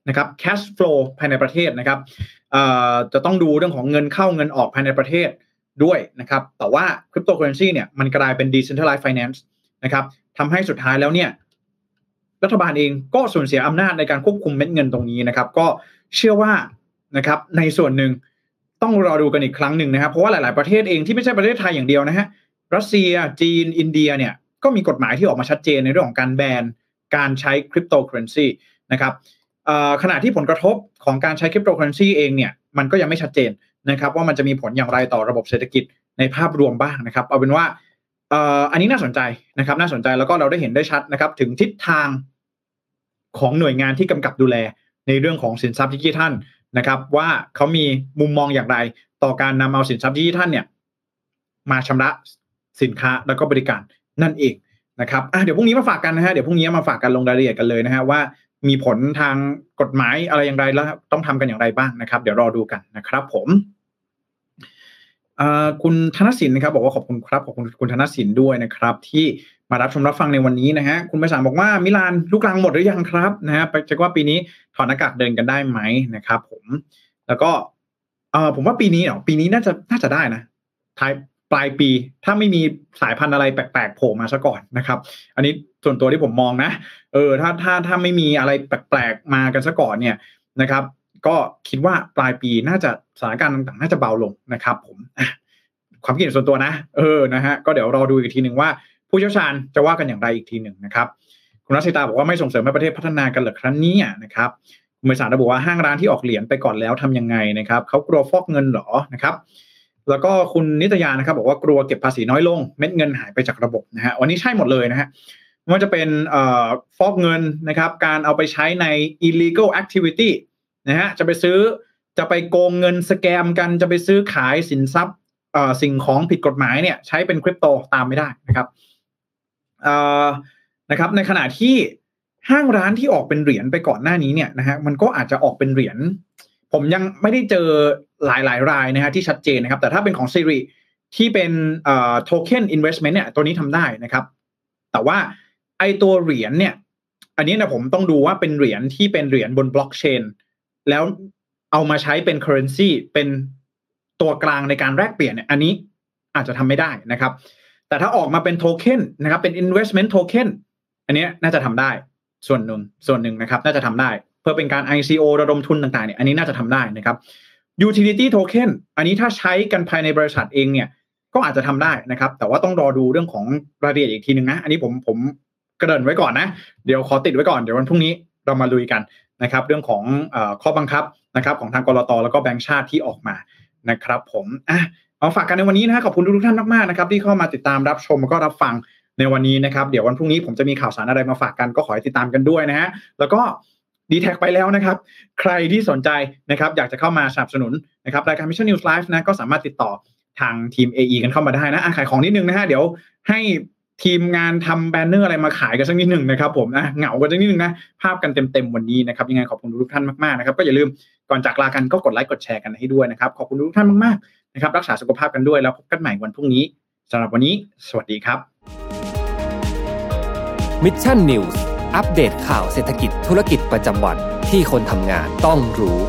นะครับแคชฟลูภายในประเทศนะครับจะต้องดูเรื่องของเงินเข้าเงินออกภายในประเทศด้วยนะครับ แต่ว่าคริปโตเคอเรนซีเนี่ยมันกลายเป็น decentralized finance นะครับทำให้สุดท้ายแล้วเนี่ย รัฐบาลเองก็สูญเสียอำนาจในการควบคุมเม็ดเงินตรงนี้นะครับ ก็เชื่อว่านะครับในส่วนหนึ่งต้องรอดูกันอีกครั้งหนึ่งนะครับ เพราะว่าหลาย ๆประเทศเองที่ไม่ใช่ประเทศไทยอย่างเดียวนะฮะรัสเซียจีนอินเดียเนี่ยก็มีกฎหมายที่ออกมาชัดเจนในเรื่องของการแบนการใช้คริปโตเคอเรนซีนะครับขณะที่ผลกระทบของการใช้คริปโตเคอเรนซีเองเนี่ยมันก็ยังไม่ชัดเจนนะครับ ว่ามันจะมีผลอย่างไรต่อระบบเศรษฐกิจในภาพรวมบ้างนะครับ เอาเป็นว่าอันนี้น่าสนใจนะครับ น่าสนใจแล้วก็เราได้เห็นได้ชัดนะครับ ถึงทิศทาง ของหน่วยงานที่กำกับดูแลในเรื่องของสินทรัพย์ดิจิทัลนะครับ ว่าเขามีมุมมองอย่างไร ต่อการนำเอาสินทรัพย์ดิจิทัลเนี่ยมาชำระสินค้าแล้วก็บริการนั่นเองนะครับเดี๋ยวพรุ่งนี้มาฝากกันนะฮะเดี๋ยวพรุ่งนี้มาฝากกันลงรายละเอียดกันเลยนะฮะว่ามีผลทางกฎหมายอะไรอย่างไรแล้วต้องทำกันอย่างไรบ้างนะครับ เดี๋ยวรอดูกันนะครับ ผมคุณธนสินนะครับ บอกว่าขอบคุณครับขอบคุณคุณธนสินด้วยนะครับ ที่ มารับชมรับฟังในวันนี้นะฮะคุณไปสารบอกว่ามิลานลูกลังหมดหรือยังครับนะฮะจะว่าปีนี้ถอดหน้ากากเดินกันได้ไหมนะครับ ผมแล้วก็เออผมว่าปีนี้เนาะปีนี้น่าจะน่าจะได้นะท้ายปลายปีถ้าไม่มีสายพันธุ์อะไรแปลกๆโผล่มาซะก่อนนะครับ อันนี้ส่วนตัวที่ผมมองนะ เออ ถ้าถ้าถ้าไม่มีอะไรแปลกๆมากันซะก่อนเนี่ยนะครับ ก็คิดว่าปลายปีน่าจะสถานการณ์ต่างๆ น่าจะเบาลงนะครับ ผมความคิดเห็นส่วนตัวนะ เออนะฮะก็เดี๋ยวรอดูอีกทีหนึ่งว่า ผู้เชี่ยวชาญจะว่ากันอย่างไรอีกทีหนึ่งนะครับคุณรัชตาบอกว่าไม่ส่งเสริมให้ประเทศพัฒนากันหรอครั้งนี้นะครับคุณเมษาระบุว่าห้างร้านที่ออกเหรียญไปก่อนแล้วทํำยังไงนะครับเขากลัวฟอกเงินหรอนะครับแล้วก็คุณนิตยานะครับบอกว่ากลัวเก็บภาษีน้อยลงเม็ดเงินหายไปจากระบบนะฮะวันนี้ใช่หมดเลยนะฮะไม่ว่าจะเป็นฟอกเงินนะครับ การเอาไปใช้ใน illegal activity นะฮะจะไปซื้อจะไปโกงเงินสแกมกันจะไปซื้อขายสินทรัพย์สิ่งของผิดกฎหมายเนี่ย ใช้เป็นคริปโตตามไม่ได้นะครับ นะครับ ในขณะที่ห้างร้านที่ออกเป็นเหรียญไปก่อนหน้านี้เนี่ยนะฮะมันก็อาจจะออกเป็นเหรียญผมยังไม่ได้เจอหลายหลายรายนะฮะที่ชัดเจนนะครับ แต่ถ้าเป็นของซีรีที่เป็นโทเค็นอินเวสท์เมนต์เนี่ยตัวนี้ทำได้นะครับ แต่ว่าไอตัวเหรียญเนี่ย อันนี้นะผมต้องดูว่าเป็นเหรียญที่เป็นเหรียญบนบล็อกเชนแล้วเอามาใช้เป็น currency เป็นตัวกลางในการแลกเปลี่ยนเนี่ยอันนี้อาจจะทำไม่ได้นะครับ แต่ถ้าออกมาเป็นโทเค็นนะครับเป็น investment token อันนี้น่าจะทำได้ส่วนหนึ่งส่วนหนึ่งนะครับ น่าจะทำได้ เพื่อเป็นการ ICO ระดมทุนต่างๆเนี่ยอันนี้น่าจะทำได้นะครับ utility token อันนี้ถ้าใช้กันภายในบริษัทเองเนี่ยก็อาจจะทำได้นะครับ แต่ว่าต้องรอดูเรื่องของรายละเอียดอีกทีหนึ่งนะ อันนี้ผมผมกระเดินไว้ก่อนนะ เดี๋ยวขอติดไว้ก่อน เดี๋ยววันพรุ่งนี้เรามาลุยกันนะครับ เรื่องของอข้อบังคับนะครับ ของทางกรตแล้วก็แบงก์ชาติที่ออกมานะครับ ผมอะเอาฝากกันในวันนี้นะขอบคุณทุกท่านมากๆนะครับที่เข้ามาติดตามรับชมแล้วก็รับฟังในวันนี้นะครับเดี๋ยววันพรุ่งนี้ผมจะมีข่าวสารอะไรมาฝากกันก็ขอให้ติดตามกันด้วยนะฮะแล้วก็ดีแท็ไปแล้วนะครับ ใครที่สนใจนะครับ อยากจะเข้ามาสนับสนุนนะครับรายการ Mission News Live นะก็สามารถติดต่อทางทีม AE กันเข้ามาได้นะขายของนิดนึงนะฮะเดี๋ยวให้ทีมงานทำแบนเนอร์อะไรมาขายกันสักนิดหนึ่งนะครับผมนะเหงากันสักนิดหนึ่งนะภาพกันเต็มๆวันนี้นะครับยังไงขอบคุณทุกท่านมากๆนะครับก็อย่าลืมก่อนจากลากันก็กดไลค์กดแชร์กันให้ด้วยนะครับขอบคุณทุกท่านมากๆ นะครับรักษาสุขภาพกันด้วยแล้วพบกันใหม่วันพรุ่งนี้สำหรับวันนี้ สวัสดีครับมิชชั่นนิวส์อัปเดตข่าวเศรษฐกิจธุรกิจประจำวันที่คนทำงานต้องรู้